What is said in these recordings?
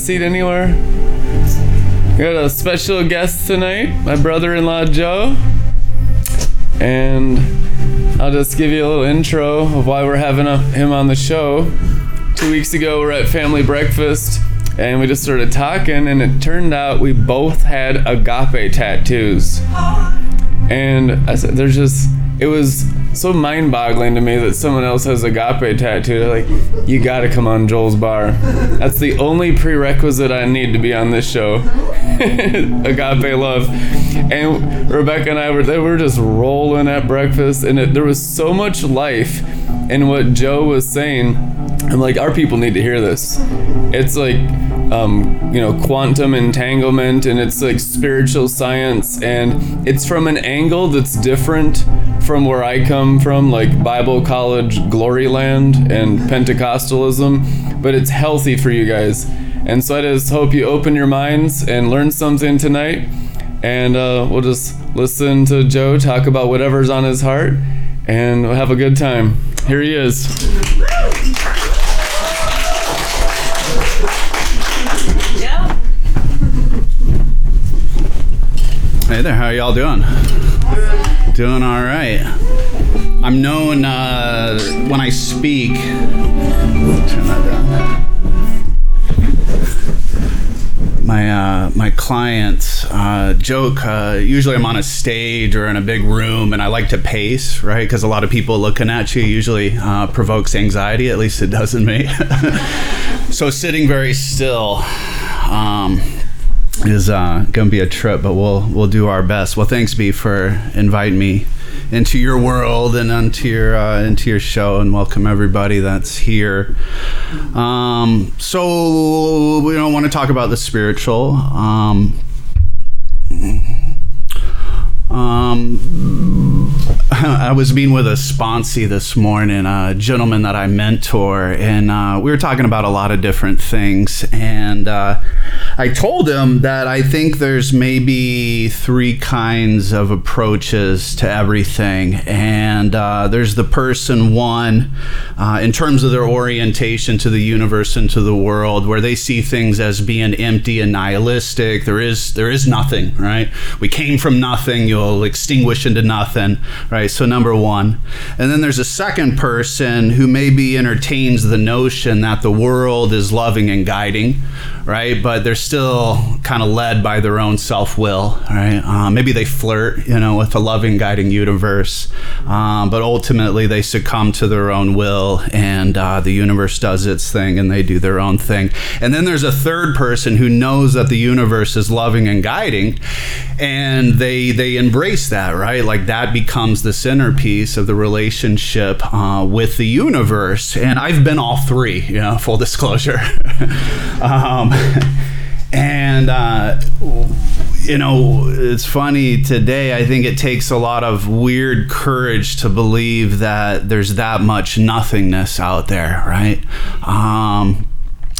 seat anywhere. We got a special guest tonight, my brother-in-law Joe, and I'll just give you a little intro of why we're having a, him on the show. Two weeks ago, we we're at family breakfast, and we just started talking, and it turned out we both had agape tattoos. And I said, "There's just." It was so mind-boggling to me that someone else has agape tattoo. They're like, you got to come on Joel's bar. That's the only prerequisite I need to be on this show. agape love. And Rebecca and I were they were just rolling at breakfast, and it, there was so much life in what Joe was saying. I'm like, our people need to hear this. It's like um, you know, quantum entanglement and it's like spiritual science and it's from an angle that's different from where I come from, like Bible college glory land and Pentecostalism, but it's healthy for you guys. And so I just hope you open your minds and learn something tonight. And uh, we'll just listen to Joe talk about whatever's on his heart and we'll have a good time. Here he is. Hey there, how y'all doing? Doing all right. I'm known uh, when I speak. Turn that down. My uh, my clients uh, joke. Uh, usually, I'm on a stage or in a big room, and I like to pace, right? Because a lot of people looking at you usually uh, provokes anxiety. At least it does in me. so, sitting very still. Um, is uh, to be a trip, but we'll we'll do our best. Well, thanks, B, for inviting me into your world and into your uh, into your show, and welcome everybody that's here. Um, so we don't want to talk about the spiritual. Um, um, I was meeting with a sponsee this morning, a gentleman that I mentor, and uh, we were talking about a lot of different things. And uh, I told him that I think there's maybe three kinds of approaches to everything. And uh, there's the person one, uh, in terms of their orientation to the universe and to the world, where they see things as being empty and nihilistic. There is there is nothing, right? We came from nothing. You'll extinguish into nothing, right? So number one, and then there's a second person who maybe entertains the notion that the world is loving and guiding, right? But they're still kind of led by their own self will, right? Uh, maybe they flirt, you know, with a loving, guiding universe, um, but ultimately they succumb to their own will, and uh, the universe does its thing, and they do their own thing. And then there's a third person who knows that the universe is loving and guiding, and they they embrace that, right? Like that becomes the centerpiece of the relationship uh, with the universe. And I've been all three, you know, full disclosure. um, and uh, you know it's funny today i think it takes a lot of weird courage to believe that there's that much nothingness out there right um,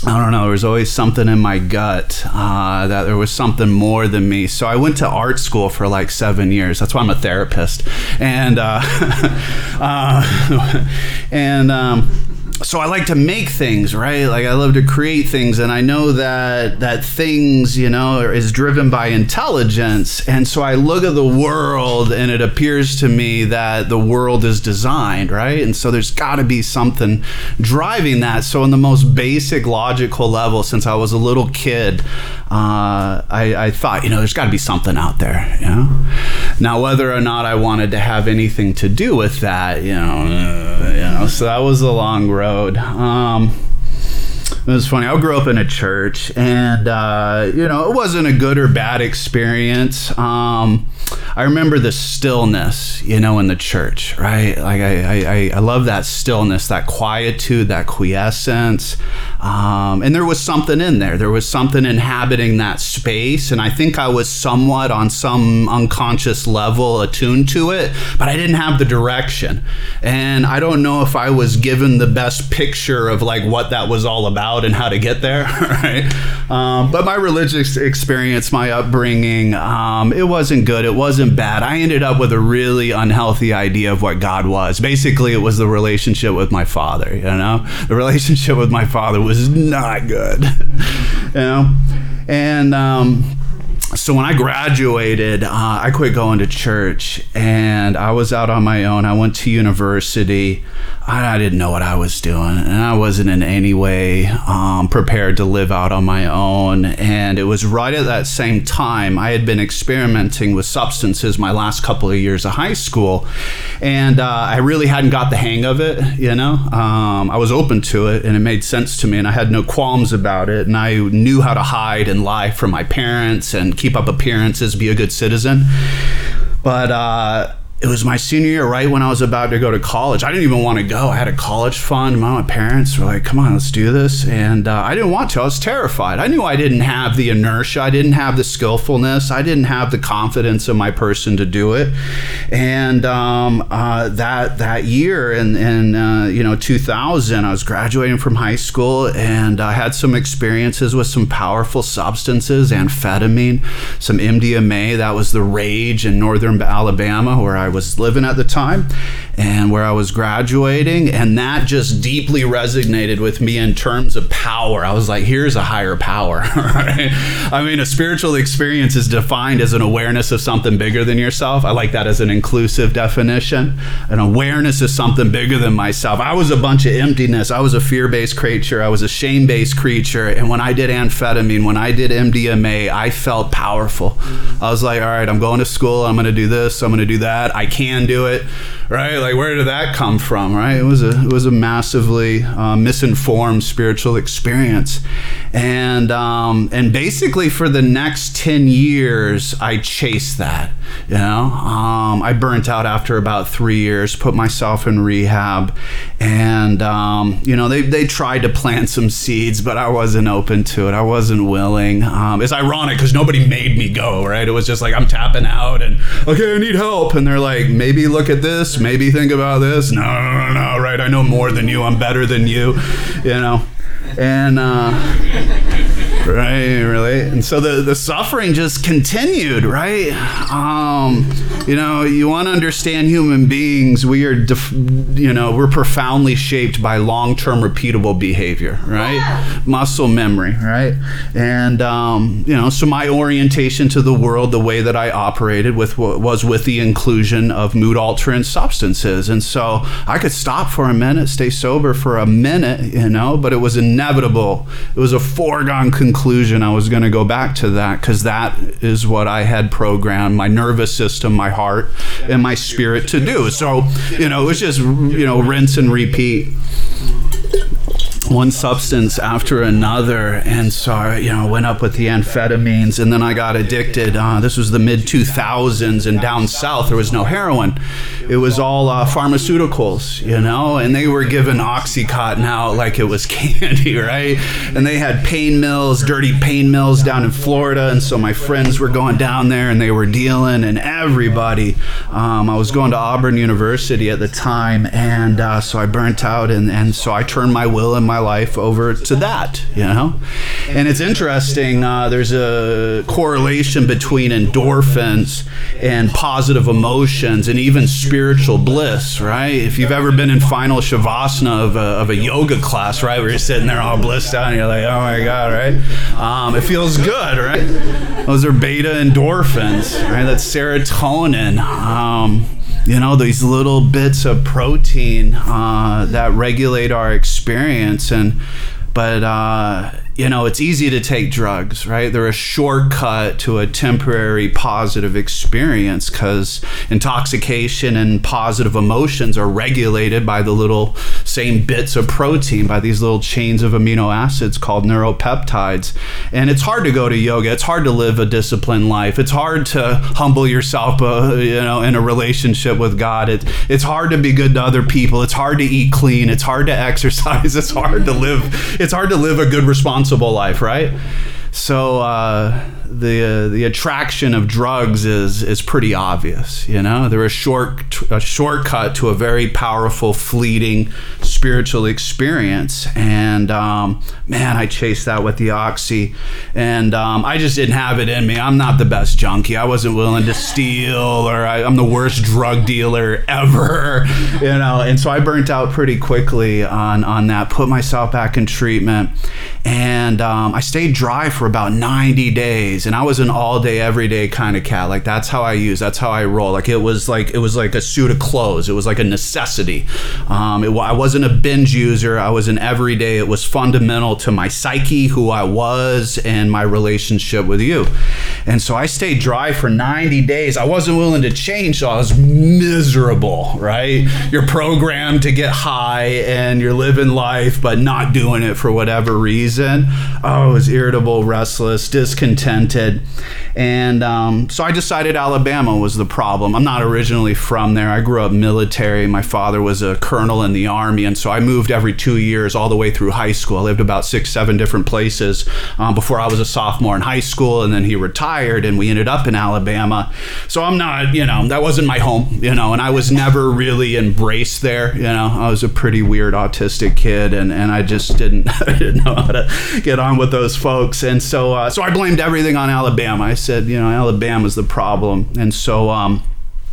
I don't know. There was always something in my gut uh, that there was something more than me. So I went to art school for like seven years. That's why I'm a therapist, and uh, uh, and um, so I like to make things, right? Like I love to create things, and I know that that things, you know, is driven by intelligence. And so I look at the world, and it appears to me that the world is designed, right? And so there's got to be something driving that. So in the most basic logical level, since I was a little kid, uh, I, I, thought, you know, there's got to be something out there, you know. Now whether or not I wanted to have anything to do with that, you know, uh, know, so that was a long road. Um, it was funny. I grew up in a church, and uh, you know, it wasn't a good or bad experience. Um, I remember the stillness, you know, in the church, right? Like I, I, I love that stillness, that quietude, that quiescence. Um, and there was something in there. There was something inhabiting that space. And I think I was somewhat on some unconscious level attuned to it, but I didn't have the direction. And I don't know if I was given the best picture of like what that was all about and how to get there, right? Um, but my religious experience, my upbringing, um, it wasn't good. It wasn't bad. I ended up with a really unhealthy idea of what God was. Basically, it was the relationship with my father. You know, the relationship with my father was not good. you know, and. Um, so when I graduated, uh, I quit going to church and I was out on my own. I went to university. I, I didn't know what I was doing, and I wasn't in any way um, prepared to live out on my own. And it was right at that same time I had been experimenting with substances my last couple of years of high school, and uh, I really hadn't got the hang of it. You know, um, I was open to it, and it made sense to me, and I had no qualms about it, and I knew how to hide and lie from my parents and keep up appearances, be a good citizen. But uh, it was my senior year, right when I was about to go to college. I didn't even want to go. I had a college fund. My parents were like, "Come on, let's do this," and uh, I didn't want to. I was terrified. I knew I didn't have the inertia. I didn't have the skillfulness. I didn't have the confidence in my person to do it. And um, uh, that that year, in, in uh, you know 2000, I was graduating from high school, and I had some experiences with some powerful substances, amphetamine, some MDMA. That was the rage in northern Alabama, where I was living at the time and where I was graduating. And that just deeply resonated with me in terms of power. I was like, here's a higher power. I mean, a spiritual experience is defined as an awareness of something bigger than yourself. I like that as an inclusive definition. An awareness of something bigger than myself. I was a bunch of emptiness. I was a fear based creature. I was a shame based creature. And when I did amphetamine, when I did MDMA, I felt powerful. I was like, all right, I'm going to school. I'm going to do this. I'm going to do that. I can do it, right? Like, where did that come from, right? It was a it was a massively uh, misinformed spiritual experience, and um, and basically for the next ten years, I chased that. You know, um, I burnt out after about three years, put myself in rehab, and um, you know they they tried to plant some seeds, but I wasn't open to it. I wasn't willing. Um, it's ironic because nobody made me go. Right? It was just like I'm tapping out, and okay, I need help, and they're like, maybe look at this, maybe think about this. No, no, no, no, right? I know more than you. I'm better than you, you know. And uh, right, really. And so the the suffering just continued, right? Um, you know, you want to understand human beings. We are, def- you know, we're profoundly shaped by long term repeatable behavior, right? Muscle memory, right? And um, you know, so my orientation to the world, the way that I operated with was with the inclusion of mood altering substances, and so I could stop for a minute, stay sober for a minute, you know, but it was inevitable. It was a foregone conclusion I was going to go back to that because that is what I had programmed my nervous system, my heart, and my spirit to do. So, you know, it was just, you know, rinse and repeat one substance after another and so you know went up with the amphetamines and then i got addicted. Uh, this was the mid 2000s and down south there was no heroin. It was all uh, pharmaceuticals you know and they were given oxycontin out like it was candy right? And they had pain mills dirty pain mills down in florida and so my friends were going down there and they were dealing and everybody um, i was going to auburn university at the time and uh, so i burnt out and, and so i turned my will and my life over to that, you know? And it's interesting, uh, there's a correlation between endorphins and positive emotions and even spiritual bliss, right? If you've ever been in final shavasana of a, of a yoga class, right, where you're sitting there all blissed out and you're like, oh my God, right? Um, it feels good, right? Those are beta endorphins, right? That's serotonin. Um, you know these little bits of protein uh, that regulate our experience and but uh, you know it's easy to take drugs right? They're a shortcut to a temporary positive experience because intoxication and positive emotions are regulated by the little same bits of protein by these little chains of amino acids called neuropeptides. And it's hard to go to yoga. It's hard to live a disciplined life. It's hard to humble yourself uh, you know in a relationship with god. It, it's hard to be good to other people. It's hard to eat clean. It's hard to exercise. It's hard to live it's hard to live a good responsible life right? So uh, the uh, the attraction of drugs is is pretty obvious. You know, they're a short a shortcut to a very powerful, fleeting spiritual experience. And um, man, I chased that with the oxy, and um, I just didn't have it in me. I'm not the best junkie. I wasn't willing to steal, or I, I'm the worst drug dealer ever. You know, and so I burnt out pretty quickly on on that. Put myself back in treatment, and um, I stayed dry for about 90 days. And I was an all day, every day kind of cat. Like that's how I use. That's how I roll. Like it was like it was like a suit of clothes. It was like a necessity. Um, it, I wasn't a binge user. I was an everyday. It was fundamental to my psyche, who I was, and my relationship with you. And so I stayed dry for 90 days. I wasn't willing to change, so I was miserable. Right? You're programmed to get high, and you're living life, but not doing it for whatever reason. Oh, I was irritable, restless, And um, so I decided Alabama was the problem. I'm not originally from there. I grew up military. My father was a colonel in the army. And so I moved every two years all the way through high school. I lived about six, seven different places um, before I was a sophomore in high school. And then he retired and we ended up in Alabama. So I'm not, you know, that wasn't my home, you know, and I was never really embraced there. You know, I was a pretty weird autistic kid and, and I just didn't, I didn't know how to get on with those folks. And so, uh, so I blamed everything on Alabama. I said, you know, Alabama's the problem. And so, um,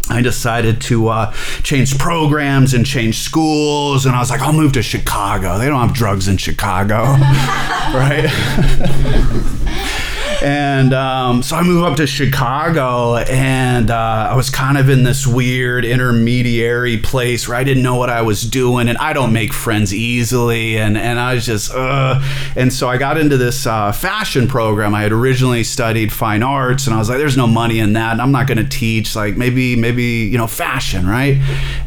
I decided to uh, change programs and change schools, and I was like, I'll move to Chicago. They don't have drugs in Chicago, right? and um, so I moved up to Chicago, and uh, I was kind of in this weird intermediary place where I didn't know what I was doing, and I don't make friends easily, and and I was just, uh, and so I got into this uh, fashion program. I had originally studied fine arts, and I was like, there's no money in that, and I'm not going to teach. Like maybe maybe you know fashion, right?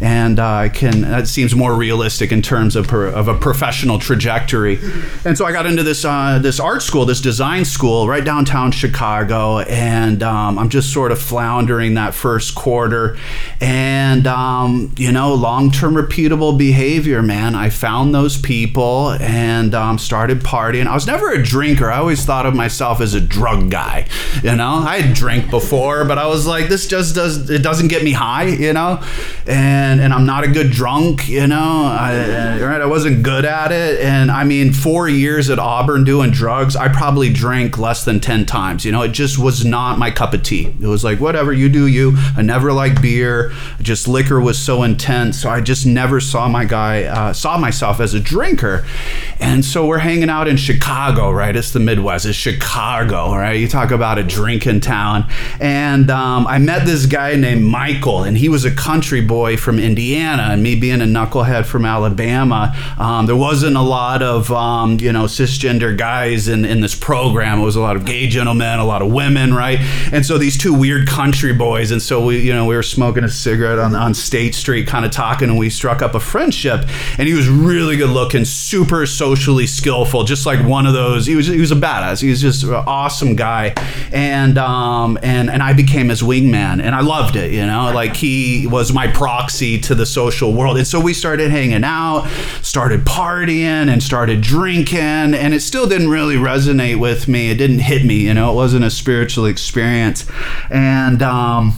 And uh, I can that seems more realistic in terms of per, of a professional trajectory, and so I got into this uh, this art school, this design school, right down downtown Chicago, and um, I'm just sort of floundering that first quarter. And, um, you know, long term repeatable behavior, man. I found those people and um, started partying. I was never a drinker. I always thought of myself as a drug guy. You know, I had drank before, but I was like, this just does, it doesn't get me high, you know? And, and I'm not a good drunk, you know? I, right? I wasn't good at it. And I mean, four years at Auburn doing drugs, I probably drank less than 10 times. You know, it just was not my cup of tea. It was like, whatever, you do you. I never liked beer. Just liquor was so intense. So I just never saw my guy, uh, saw myself as a drinker. And so we're hanging out in Chicago, right? It's the Midwest. It's Chicago, right? You talk about a drinking town. And um, I met this guy named Michael, and he was a country boy from Indiana. And me being a knucklehead from Alabama, um, there wasn't a lot of, um, you know, cisgender guys in, in this program. It was a lot of gay gentlemen, a lot of women, right? And so these two weird country boys, and so we, you know, we were smoking a cigarette on, on State Street, kind of talking, and we struck up a friendship. And he was really good looking, super socially skillful, just like one of those. He was he was a badass. He was just an awesome guy, and um and and I became his wingman, and I loved it. You know, like he was my proxy to the social world, and so we started hanging out, started partying, and started drinking, and it still didn't really resonate with me. It didn't hit me me. You know, it wasn't a spiritual experience, and um,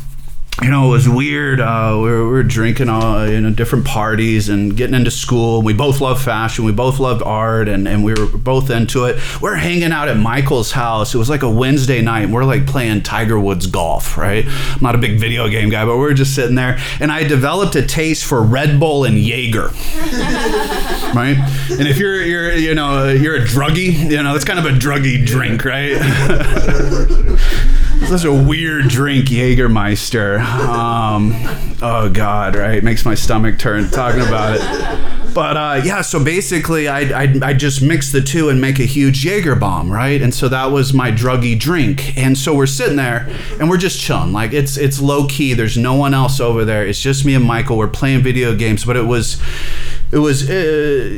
you know, it was weird. Uh, we, were, we were drinking uh, you know different parties and getting into school. We both loved fashion. We both loved art, and, and we were both into it. We are hanging out at Michael's house. It was like a Wednesday night. And we're like playing Tiger Woods golf, right? I'm not a big video game guy, but we are just sitting there, and I developed a taste for Red Bull and Jaeger. right? And if you're you're you know you're a druggie, you know it's kind of a druggy drink, right? such a weird drink, Jägermeister. Um, oh God, right? Makes my stomach turn talking about it. But uh, yeah, so basically, I I just mix the two and make a huge Jaeger bomb, right? And so that was my druggy drink. And so we're sitting there and we're just chilling, like it's it's low key. There's no one else over there. It's just me and Michael. We're playing video games, but it was it was uh,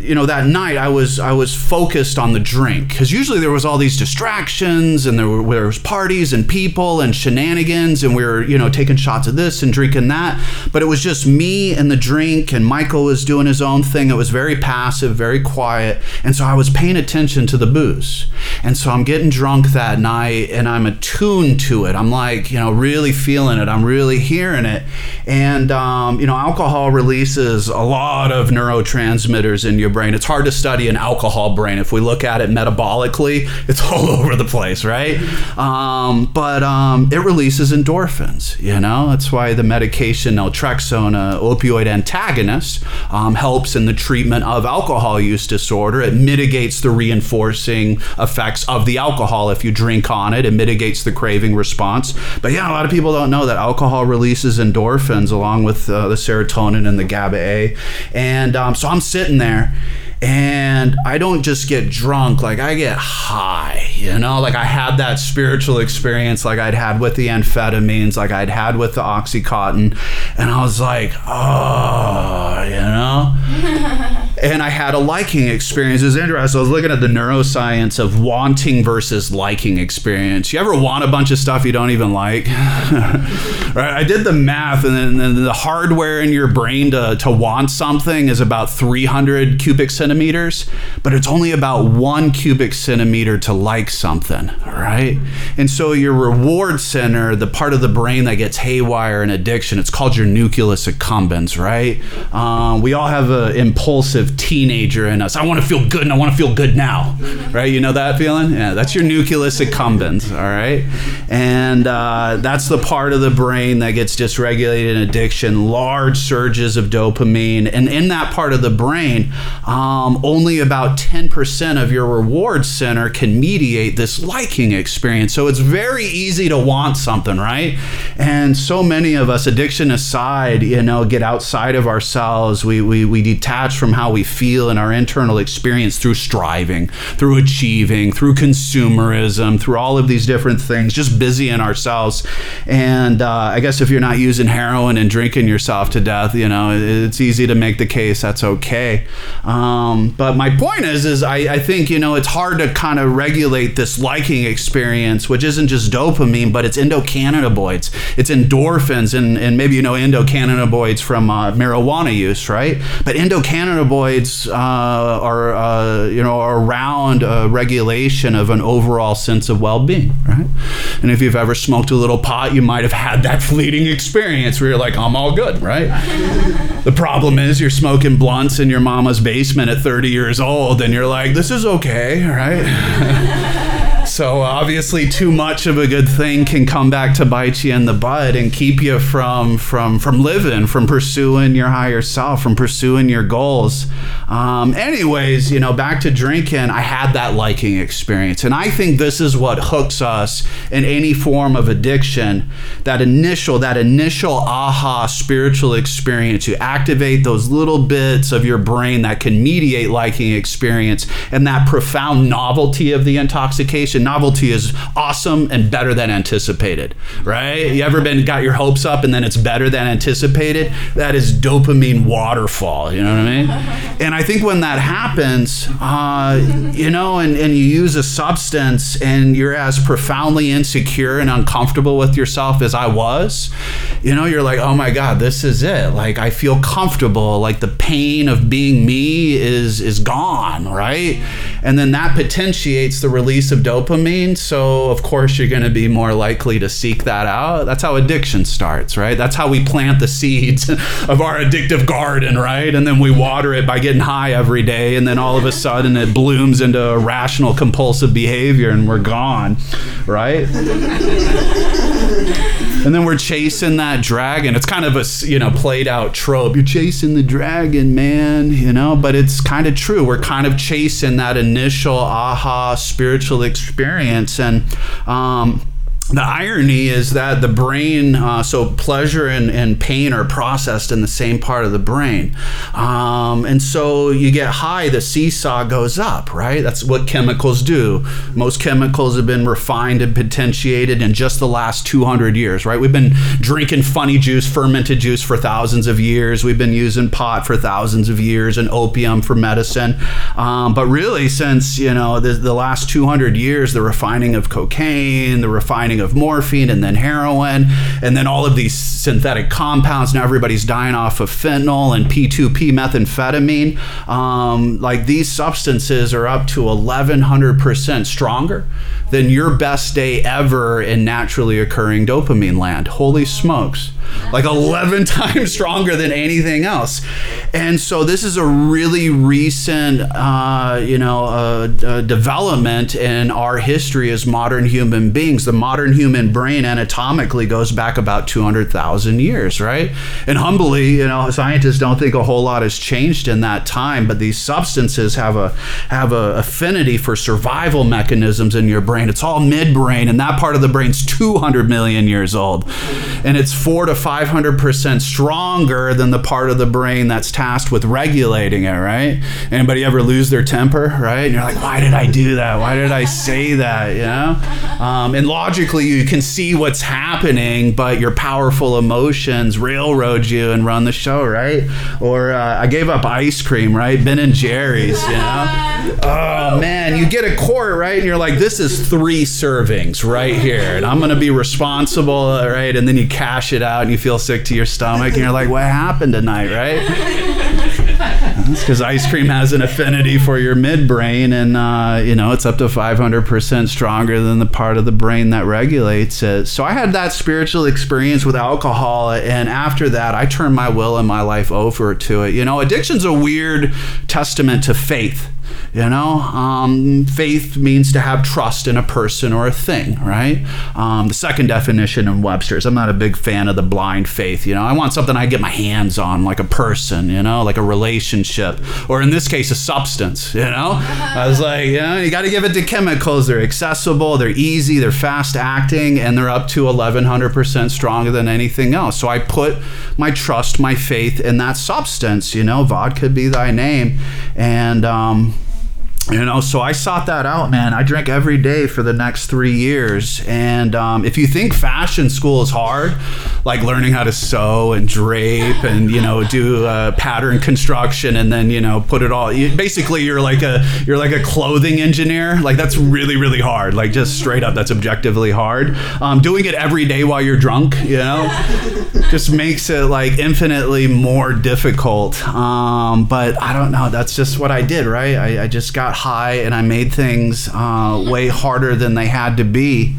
you know that night I was I was focused on the drink. Because usually there was all these distractions and there, were, there was parties and people and shenanigans and we were you know taking shots of this and drinking that. But it was just me and the drink and Michael was doing his own thing. It was very passive very quiet. And so I was paying attention to the booze. And so I'm getting drunk that night and I'm attuned to it. I'm like you know really feeling it. I'm really hearing it. And um, you know alcohol releases a lot of neuro neurotransmitters in your brain. It's hard to study an alcohol brain. If we look at it metabolically, it's all over the place, right? Um, but um, it releases endorphins. You know, that's why the medication naltrexone, uh, opioid antagonist, um, helps in the treatment of alcohol use disorder. It mitigates the reinforcing effects of the alcohol if you drink on it. It mitigates the craving response. But yeah, a lot of people don't know that alcohol releases endorphins along with uh, the serotonin and the GABA A, and um, so I'm sitting there and I don't just get drunk, like I get high, you know, like I had that spiritual experience like I'd had with the amphetamines, like I'd had with the Oxycontin, and I was like, oh, you know? and I had a liking experience. It was interesting. I was looking at the neuroscience of wanting versus liking experience. You ever want a bunch of stuff you don't even like? right? I did the math, and then the hardware in your brain to, to want something is about 300 cubic centimeters but it's only about one cubic centimeter to like something, right? And so your reward center, the part of the brain that gets haywire in addiction, it's called your nucleus accumbens, right? Um, we all have an impulsive teenager in us. I want to feel good and I want to feel good now, right? You know that feeling? Yeah, that's your nucleus accumbens, all right? And uh, that's the part of the brain that gets dysregulated in addiction, large surges of dopamine. And in that part of the brain, um, only about 10% of your reward center can mediate this liking experience. So it's very easy to want something, right? And so many of us, addiction aside, you know, get outside of ourselves. We, we, we detach from how we feel in our internal experience through striving, through achieving, through consumerism, through all of these different things, just busy in ourselves. And uh, I guess if you're not using heroin and drinking yourself to death, you know, it's easy to make the case that's okay. Um, but my point is, is I, I think you know it's hard to kind of regulate this liking experience, which isn't just dopamine, but it's endocannabinoids, it's endorphins, and, and maybe you know endocannabinoids from uh, marijuana use, right? But endocannabinoids uh, are uh, you know around regulation of an overall sense of well-being, right? And if you've ever smoked a little pot, you might have had that fleeting experience where you're like, I'm all good, right? the problem is you're smoking blunts in your mama's basement at 30 years old and you're like, this is okay, right? So obviously, too much of a good thing can come back to bite you in the butt and keep you from from from living, from pursuing your higher self, from pursuing your goals. Um, anyways, you know, back to drinking. I had that liking experience, and I think this is what hooks us in any form of addiction. That initial that initial aha spiritual experience. You activate those little bits of your brain that can mediate liking experience, and that profound novelty of the intoxication novelty is awesome and better than anticipated, right? You ever been got your hopes up and then it's better than anticipated? That is dopamine waterfall. You know what I mean? And I think when that happens, uh, you know, and, and you use a substance and you're as profoundly insecure and uncomfortable with yourself as I was, you know, you're like, oh my God, this is it. Like I feel comfortable. Like the pain of being me is is gone, right? And then that potentiates the release of dopamine dopamine. So, of course, you're going to be more likely to seek that out. That's how addiction starts, right? That's how we plant the seeds of our addictive garden, right? And then we water it by getting high every day. And then all of a sudden it blooms into a rational compulsive behavior and we're gone, right? And then we're chasing that dragon. It's kind of a you know played out trope. You're chasing the dragon, man. You know, but it's kind of true. We're kind of chasing that initial aha spiritual experience, and um, the irony is that the brain, uh, so pleasure and, and pain are processed in the same part of the brain. Um, and so you get high, the seesaw goes up, right? That's what chemicals do. Most chemicals have been refined and potentiated in just the last 200 years, right? We've been drinking funny juice, fermented juice for thousands of years. We've been using pot for thousands of years and opium for medicine. Um, but really, since, you know, the, the last 200 years, the refining of cocaine, the refining of morphine and then heroin and then all of these synthetic compounds. Now everybody's dying off of fentanyl and P2P methamphetamine. Um, like these substances are up to 1100% stronger than your best day ever in naturally occurring dopamine land. Holy smokes. Like 11 times stronger than anything else. And so this is a really recent, uh, you know, uh, uh, development in our history as modern human beings. The modern human brain anatomically goes back about 200,000 years, right? And humbly, you know, scientists don't think a whole lot has changed in that time, but these substances have a have a affinity for survival mechanisms in your brain. It's all midbrain, and that part of the brain's 200 million years old, and it's four to 500 percent stronger than the part of the brain that's tasked with regulating it, right? Anybody ever lose their temper, right? And you're like, why did I do that? Why did I say that? You know? Um, and logically, you can see what's happening, but your powerful emotions railroad you and run the show, right? Or uh, I gave up ice cream, right? Ben and Jerry's, you know? Oh man, you get a quart, right? And you're like, this is three servings right here, and I'm gonna be responsible, right? And then you cash it out and you feel sick to your stomach, and you're like, what happened tonight, right? Because ice cream has an affinity for your midbrain, and uh, you know it's up to 500% stronger than the part of the brain that regulates it. So I had that spiritual experience with alcohol, and after that, I turned my will and my life over to it. You know, addiction's a weird testament to faith. You know, um, faith means to have trust in a person or a thing, right? Um, the second definition in Webster's, I'm not a big fan of the blind faith. You know, I want something I get my hands on, like a person, you know, like a relationship, or in this case, a substance, you know? I was like, you know, you got to give it to chemicals. They're accessible, they're easy, they're fast acting, and they're up to 1100% stronger than anything else. So I put my trust, my faith in that substance, you know, vodka be thy name. And, um, you know so i sought that out man. I drank every day for the next three years. And um, if you think fashion school is hard like learning how to sew and drape and you know do uh, pattern construction and then you know put it all you, basically you're like a you're like a clothing engineer. Like that's really really hard. Like just straight up that's objectively hard. Um, doing it every day while you're drunk you know just makes it like infinitely more difficult. Um, but i don't know. That's just what i did right? I, I just got high and I made things uh, way harder than they had to be.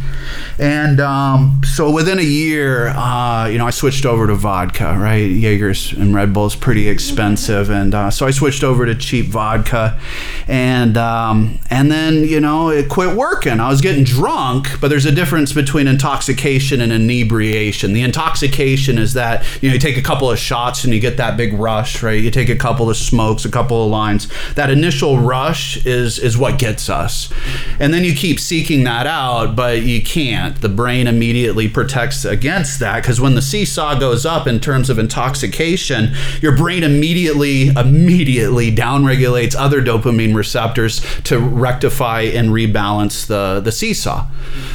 And um, so within a year, uh, you know, I switched over to vodka, right? Jaeger's and Red Bull's pretty expensive. And uh, so I switched over to cheap vodka. And, um, and then, you know, it quit working. I was getting drunk, but there's a difference between intoxication and inebriation. The intoxication is that, you know, you take a couple of shots and you get that big rush, right? You take a couple of smokes, a couple of lines. That initial rush is is what gets us. And then you keep seeking that out, but you can't. The brain immediately protects against that because when the seesaw goes up in terms of intoxication, your brain immediately immediately downregulates other dopamine receptors to rectify and rebalance the the seesaw.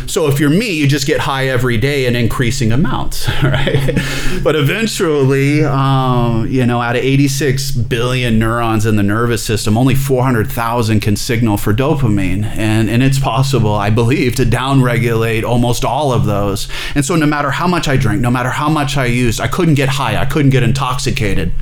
So if you're me, you just get high every day in increasing amounts, right? but eventually, um, you know, out of 86 billion neurons in the nervous system, only 400,000 can signal for dopamine. And, and it's possible, I believe, to downregulate almost all of those. And so no matter how much I drink, no matter how much I used, I couldn't get high. I couldn't get intoxicated.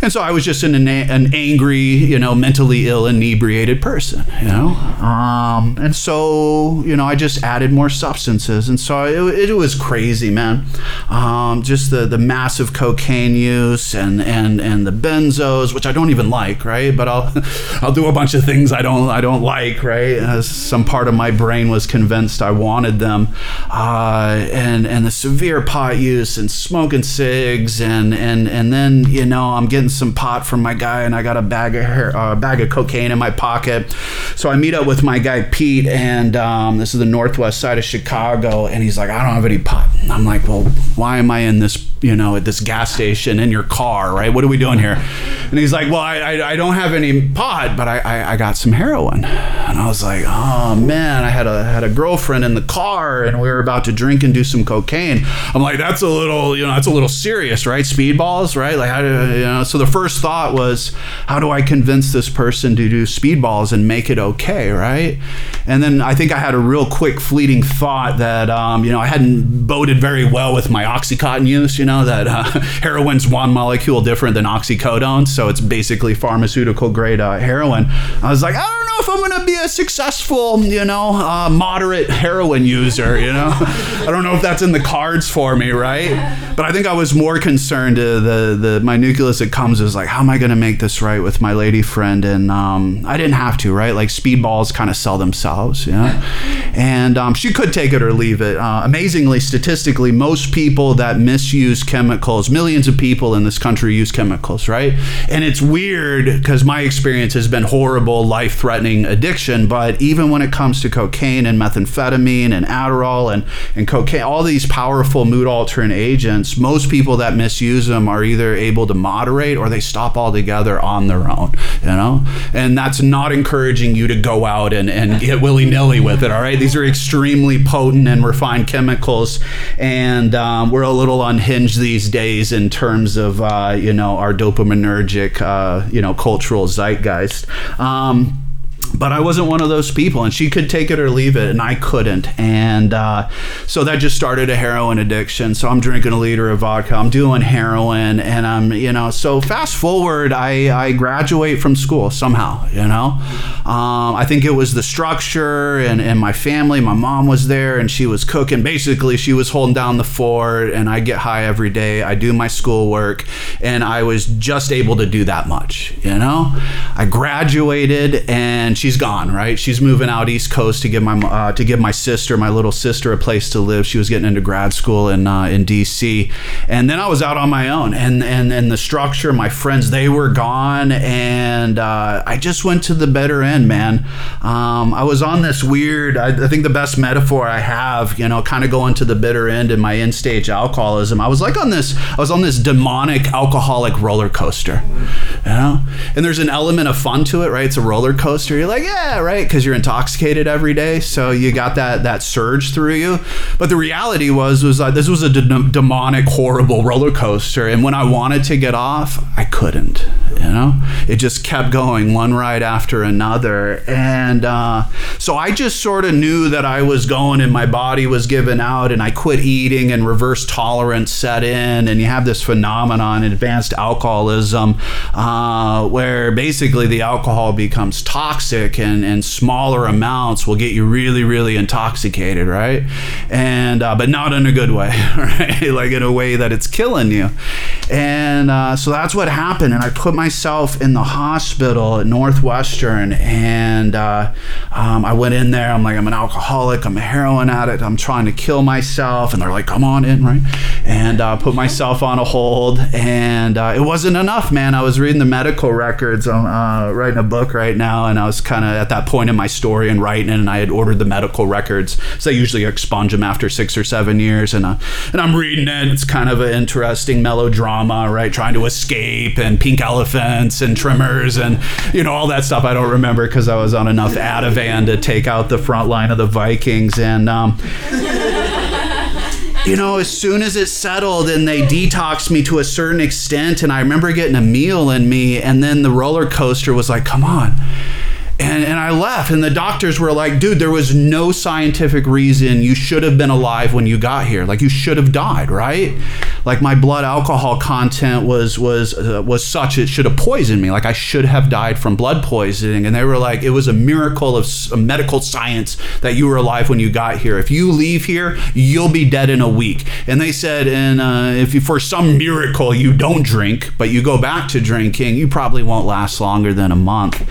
And so I was just an, an angry, you know, mentally ill, inebriated person, you know? Um, and so, you know, I just added more substances. And so it, it was crazy, man. Um, just the, the massive cocaine use and, and, and the benzos, which I don't even like, right? But I'll, I'll do a bunch of things things I don't I don't like, right? As some part of my brain was convinced I wanted them, uh, and and the severe pot use and smoking cigs and and and then you know I'm getting some pot from my guy and I got a bag of hair, uh, bag of cocaine in my pocket, so I meet up with my guy Pete and um, this is the northwest side of Chicago and he's like I don't have any pot. And I'm like well why am I in this you know at this gas station in your car right? What are we doing here? And he's like well I I, I don't have any pot but I, I I got some heroin and I was like oh man I had a had a girlfriend in the car and we were about to drink and do some cocaine. I'm like that's a little you know that's a little serious right? Speedballs right? Like how do you know? So the first thought was how do I convince this person to do speedballs and make it okay right? And then I think I had a real quick fleeting thought that um, you know I hadn't boded very well with my oxycontin use. You know that uh, heroin's one molecule different than oxycodone, so it's basically pharmaceutical grade uh, heroin. I was like, I don't know if I'm going to be a successful, you know, uh, moderate heroin user. You know, I don't know if that's in the cards for me, right? But I think I was more concerned. Uh, the the my nucleus accumbens is like, how am I going to make this right with my lady friend? And um, I didn't have to, right? Like speedballs kind of sell themselves, you know. And um, she could take it or leave it. Uh, amazingly, statistically, most people that misuse chemicals, millions of people in this country use chemicals, right? And it's weird because my experience has been horrible, life threatening addiction. But even when it comes to cocaine and methamphetamine and Adderall and, and cocaine, all these powerful mood altering agents, most people that misuse them are either able to moderate or they stop altogether on their own, you know? And that's not encouraging you to go out and, and get willy nilly with it, all right? These are extremely potent and refined chemicals. And um, we're a little unhinged these days in terms of, uh, you know, our dopaminergic, uh, you know, cultural zeitgeist. Um, but I wasn't one of those people, and she could take it or leave it, and I couldn't. And uh, so that just started a heroin addiction. So I'm drinking a liter of vodka, I'm doing heroin, and I'm, you know, so fast forward, I, I graduate from school somehow, you know. Um, I think it was the structure and, and my family. My mom was there, and she was cooking. Basically, she was holding down the fort, and I get high every day. I do my schoolwork, and I was just able to do that much, you know. I graduated, and she's gone, right? She's moving out East Coast to give my uh, to give my sister, my little sister, a place to live. She was getting into grad school in uh, in DC, and then I was out on my own, and and and the structure, my friends, they were gone, and uh, I just went to the better end, man. Um, I was on this weird. I, I think the best metaphor I have, you know, kind of going to the bitter end in my end stage alcoholism. I was like on this. I was on this demonic alcoholic roller coaster, you know, and there's an element of fun to it, right? It's a roller coaster. You're like, yeah, right, because you're intoxicated every day, so you got that that surge through you. But the reality was was like this was a de- demonic, horrible roller coaster, and when I wanted to get off, I couldn't. You know, it just kept going one ride after another, and uh, so I just sort of knew that I was going, and my body was giving out, and I quit eating, and reverse tolerance set in, and you have this phenomenon advanced alcoholism uh, where basically the alcohol becomes toxic and, and smaller amounts will get you really really intoxicated right? And uh, but not in a good way right? Like in a way that it's killing you. And uh, so that's what happened. And i put myself in the hospital at northwestern and uh, um, i went in there. I'm like i'm an alcoholic. I'm a heroin addict. I'm trying to kill myself. And they're like come on in right? And uh, put myself on a hold. And uh, it wasn't enough man. I was reading the medical records i'm uh, writing a book right now. And i was kind of at that point in my story and writing and i had ordered the medical records. So i usually expunge them after six or seven years and, uh, and i'm reading it. It's kind of an interesting melodrama right? Trying to escape and pink elephants and trimmers and you know all that stuff. I don't remember because i was on enough ativan to take out the front line of the vikings and um, you know, as soon as it settled and they detoxed me to a certain extent, and I remember getting a meal in me, and then the roller coaster was like, come on. And, and I left and the doctors were like, "Dude, there was no scientific reason you should have been alive when you got here. Like you should have died, right? Like my blood alcohol content was was uh, was such it should have poisoned me. Like I should have died from blood poisoning." And they were like, "It was a miracle of medical science that you were alive when you got here. If you leave here, you'll be dead in a week." And they said, "And uh, if you, for some miracle you don't drink, but you go back to drinking, you probably won't last longer than a month."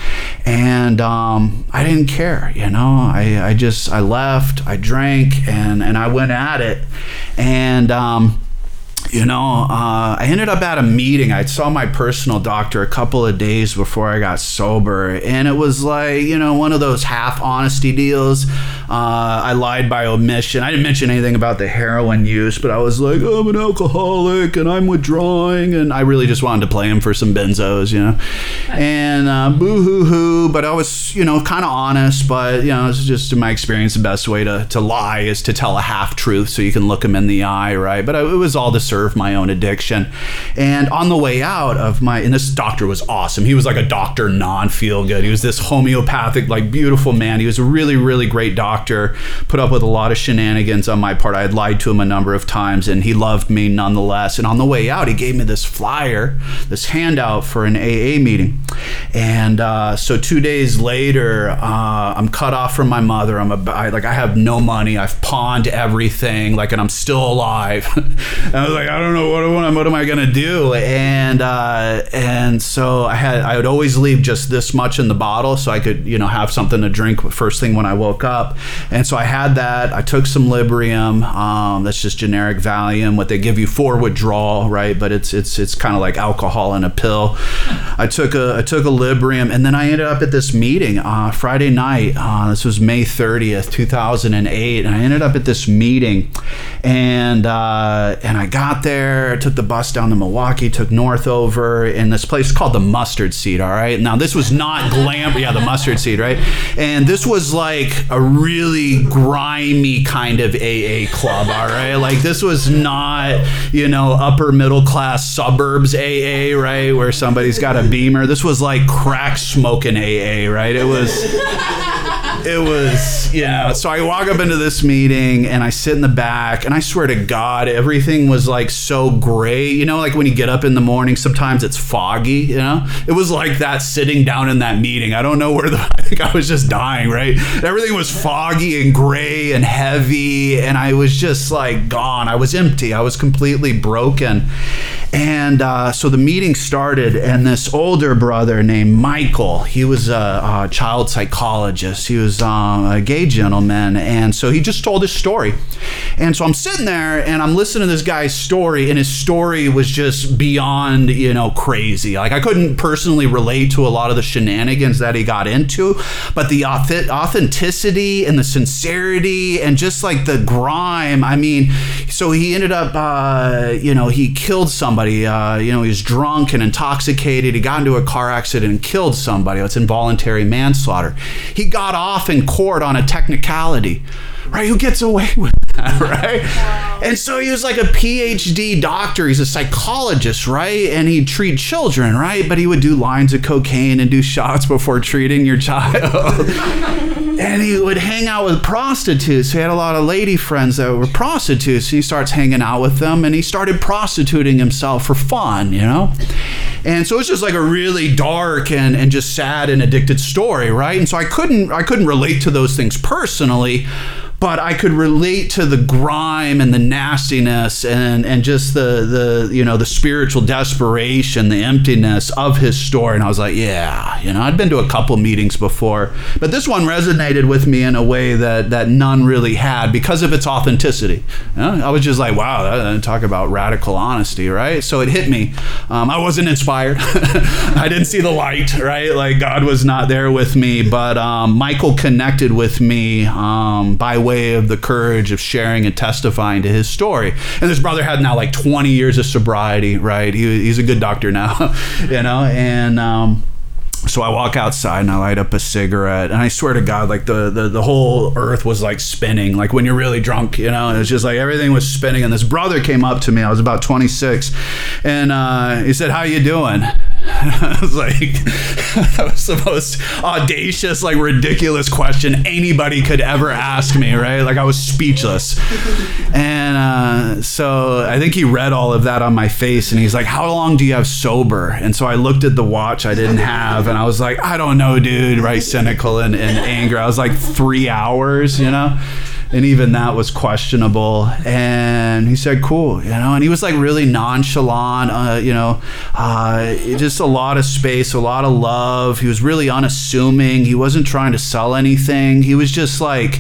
And um, I didn't care, you know. I, I just I left, I drank, and and I went at it, and. Um, you know, uh, I ended up at a meeting. I saw my personal doctor a couple of days before I got sober, and it was like, you know, one of those half honesty deals. Uh, I lied by omission. I didn't mention anything about the heroin use, but I was like, I'm an alcoholic and I'm withdrawing, and I really just wanted to play him for some benzos, you know, and uh, boo hoo hoo. But I was, you know, kind of honest. But you know, it's just in my experience, the best way to to lie is to tell a half truth so you can look him in the eye, right? But it was all to serve my own addiction. And on the way out of my, and this doctor was awesome. He was like a doctor, non feel good. He was this homeopathic, like beautiful man. He was a really, really great doctor. Put up with a lot of shenanigans on my part. I had lied to him a number of times, and he loved me nonetheless. And on the way out, he gave me this flyer, this handout for an AA meeting. And uh, so two days later, uh, I'm cut off from my mother. I'm a, I, like I have no money. I've pawned everything. Like, and I'm still alive. and I was like, I don't know what, what, what am I gonna do? And uh, and so I had I would always leave just this much in the bottle so I could you know have something to drink first thing when I woke up. And so I had that. I took some Librium. Um, that's just generic Valium. What they give you for withdrawal, right? But it's it's it's kind of like alcohol in a pill. I took a I took a Librium, and then I ended up at this meeting uh, Friday night. Uh, this was May 30th, 2008, and I ended up at this meeting, and uh, and I got there, took the bus down to Milwaukee, took North over in this place called the Mustard Seed. All right, now this was not glam, yeah, the Mustard Seed, right? And this was like a really grimy kind of AA club. All right, like this was not you know upper middle class suburbs AA, right, where somebody's got a Beamer. This was like crack smoking AA, right? It was it was yeah so i walk up into this meeting and i sit in the back and i swear to god everything was like so gray you know like when you get up in the morning sometimes it's foggy you know? It was like that sitting down in that meeting. I don't know where the i think i was just dying right? Everything was foggy and gray and heavy and i was just like gone. I was empty. I was completely broken. And uh, so the meeting started and this older brother named michael he was a, a child psychologist. He was um, a gay gentleman and so he just told his story. And so i'm sitting there and i'm listening to this guy's story and his story was just beyond you know crazy. Like i couldn't personally relate to a lot of the shenanigans that he got into but the authenticity and the sincerity and just like the grime i mean so he ended up uh, you know he killed somebody uh, you know he was drunk and intoxicated. He got into a car accident and killed somebody. It's involuntary manslaughter. He got off in court on a technicality. Right? Who gets away with that right? And so he was like a phd doctor. He's a psychologist right? And he'd treat children right? But he would do lines of cocaine and do shots before treating your child and he would hang out with prostitutes. He had a lot of lady friends that were prostitutes. He starts hanging out with them and he started prostituting himself for fun, you know? And so it's just like a really dark and, and just sad and addicted story, right? And so I couldn't I couldn't relate to those things personally, but I could relate to the grime and the nastiness and and just the the you know the spiritual desperation, the emptiness of his story. And I was like, yeah, you know, I'd been to a couple meetings before, but this one resonated with me in a way that that none really had because of its authenticity. You know, I was just like, wow, that, talk about radical honesty, right? So it hit me. Um, I wasn't inspired. I didn't see the light, right? Like God was not there with me, but um, Michael connected with me um, by way of the courage of sharing and testifying to his story. And this brother had now like 20 years of sobriety, right? He, he's a good doctor now, you know, and. Um, so I walk outside and I light up a cigarette and I swear to God, like the, the, the whole earth was like spinning, like when you're really drunk, you know, and it's just like everything was spinning. And this brother came up to me, I was about 26 and, uh, he said, how you doing? I was like, that was the most audacious, like ridiculous question anybody could ever ask me, right? Like I was speechless. And uh, so I think he read all of that on my face and he's like, How long do you have sober? And so I looked at the watch I didn't have and I was like, I don't know, dude, right? Cynical and, and angry. I was like, Three hours, you know? and even that was questionable. And he said, "Cool," you know. And he was like really nonchalant, uh, you know, uh, just a lot of space, a lot of love. He was really unassuming. He wasn't trying to sell anything. He was just like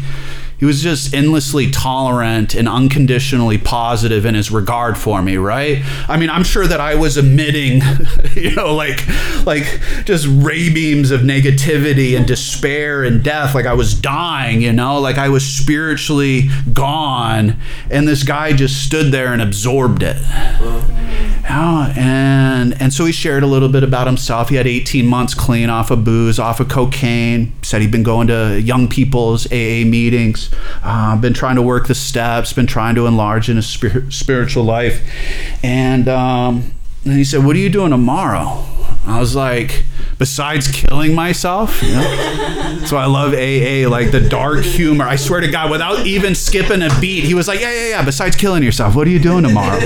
he was just endlessly tolerant and unconditionally positive in his regard for me right? I mean i'm sure that i was emitting you know like like just ray beams of negativity and despair and death. Like i was dying you know? Like i was spiritually gone. And this guy just stood there and absorbed it yeah, and and so he shared a little bit about himself. He had 18 months clean off of booze, off of cocaine. Said he'd been going to young people's AA meetings, uh, been trying to work the steps, been trying to enlarge in his spir- spiritual life. And, um, and he said, "What are you doing tomorrow?" I was like, besides killing myself, you know? so I love AA, like the dark humor. I swear to God, without even skipping a beat, he was like, "Yeah, yeah, yeah." Besides killing yourself, what are you doing tomorrow?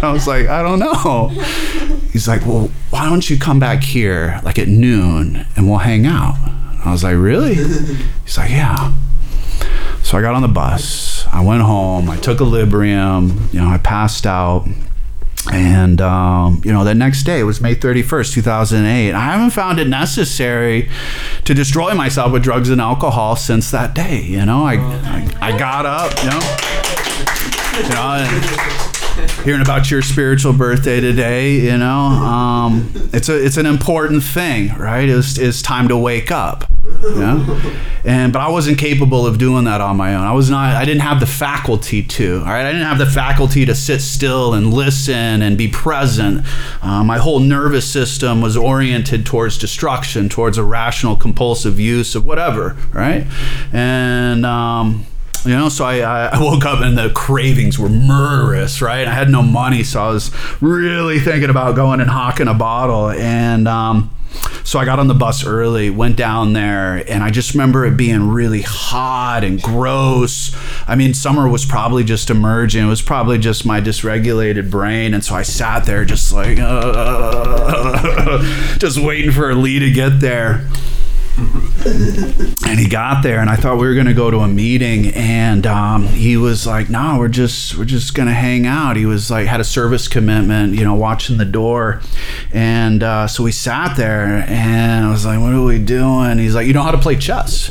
I was like, I don't know. He's like, well, why don't you come back here like at noon and we'll hang out? I was like, really? He's like, yeah. So I got on the bus. I went home. I took a Librium. You know, I passed out. And, um, you know, the next day, it was May 31st, 2008. I haven't found it necessary to destroy myself with drugs and alcohol since that day. You know, I, I, I got up, you know, you know, hearing about your spiritual birthday today. You know, um, it's a it's an important thing, right? It's it's time to wake up. Yeah, and but I wasn't capable of doing that on my own. I was not. I didn't have the faculty to. All right, I didn't have the faculty to sit still and listen and be present. Uh, my whole nervous system was oriented towards destruction, towards irrational, compulsive use of whatever. Right, and. Um, you know so I, I woke up and the cravings were murderous right i had no money so i was really thinking about going and hawking a bottle and um, so I got on the bus early, went down there, and I just remember it being really hot and gross. I mean, summer was probably just emerging. It was probably just my dysregulated brain. And so I sat there just like, uh, just waiting for Lee to get there and he got there and i thought we were going to go to a meeting and um, he was like no we're just we're just going to hang out. He was like had a service commitment you know watching the door. And uh, so we sat there and i was like what are we doing? He's like you know how to play chess.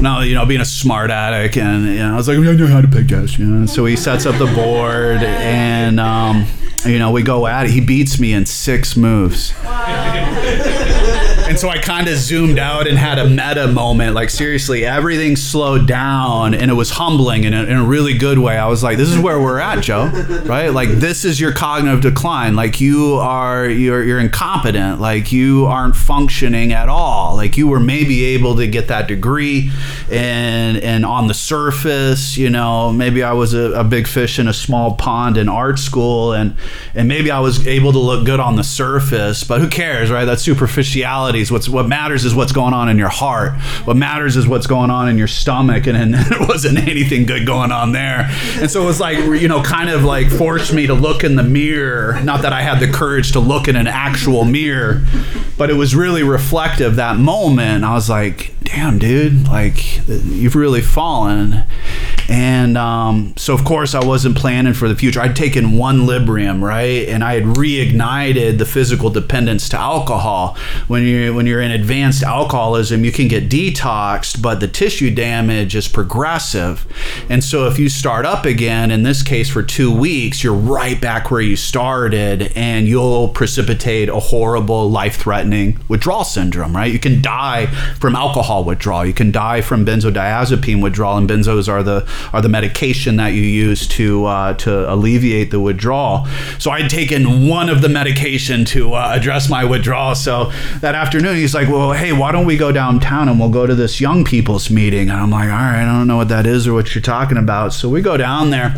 Now you know being a smart addict and you know, i was like i know how to play chess you know? So he sets up the board and um, you know we go at it. He beats me in six moves and so I kind of zoomed out and had a meta moment. Like seriously, everything slowed down, and it was humbling in a, in a really good way. I was like, "This is where we're at, Joe. Right? Like this is your cognitive decline. Like you are you're you're incompetent. Like you aren't functioning at all. Like you were maybe able to get that degree, and and on the surface, you know, maybe I was a, a big fish in a small pond in art school, and and maybe I was able to look good on the surface, but who cares, right? That superficiality What's what matters is what's going on in your heart. What matters is what's going on in your stomach, and, and there wasn't anything good going on there. And so it was like you know, kind of like forced me to look in the mirror. Not that I had the courage to look in an actual mirror, but it was really reflective that moment. I was like, damn, dude, like you've really fallen. And um, so, of course, I wasn't planning for the future. I'd taken one Librium, right? And I had reignited the physical dependence to alcohol. When you're, when you're in advanced alcoholism, you can get detoxed, but the tissue damage is progressive. And so, if you start up again, in this case for two weeks, you're right back where you started, and you'll precipitate a horrible, life threatening withdrawal syndrome, right? You can die from alcohol withdrawal. You can die from benzodiazepine withdrawal, and benzos are the are the medication that you use to uh, to alleviate the withdrawal. So I'd taken one of the medication to uh, address my withdrawal. So that afternoon, he's like, "Well, hey, why don't we go downtown and we'll go to this young people's meeting?" And I'm like, "All right, I don't know what that is or what you're talking about." So we go down there,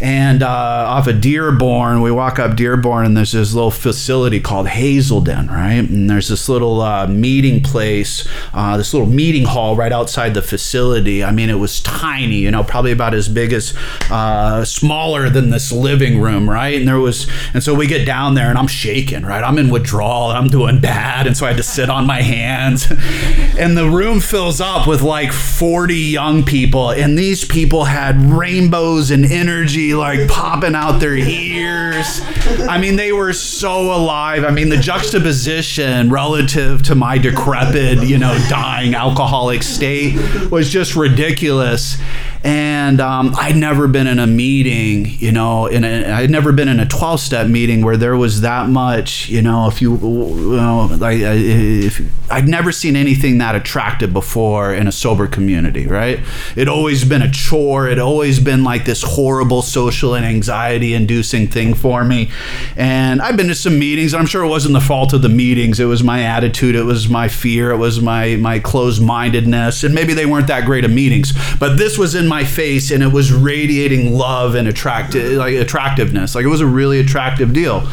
and uh, off of Dearborn, we walk up Dearborn, and there's this little facility called Hazelden, right? And there's this little uh, meeting place, uh, this little meeting hall right outside the facility. I mean, it was tiny, you know, probably about as big as uh, smaller than this living room, right? And there was, and so we get down there, and I'm shaking, right? I'm in withdrawal, and I'm doing bad, and so I had to sit on my hands, and the room fills up with like 40 young people, and these people had rainbows and energy like popping out their ears. I mean, they were so alive. I mean, the juxtaposition relative to my decrepit, you know, dying alcoholic state was just ridiculous. And um, I'd never been in a meeting, you know, in a, I'd never been in a 12 step meeting where there was that much, you know, if you, you know, like, if I'd never seen anything that attractive before in a sober community, right? It always been a chore. It always been like this horrible social and anxiety inducing thing for me. And I've been to some meetings. I'm sure it wasn't the fault of the meetings. It was my attitude. It was my fear. It was my, my closed mindedness. And maybe they weren't that great of meetings, but this was in my face and it was radiating love and attractive, like attractiveness. Like it was a really attractive deal.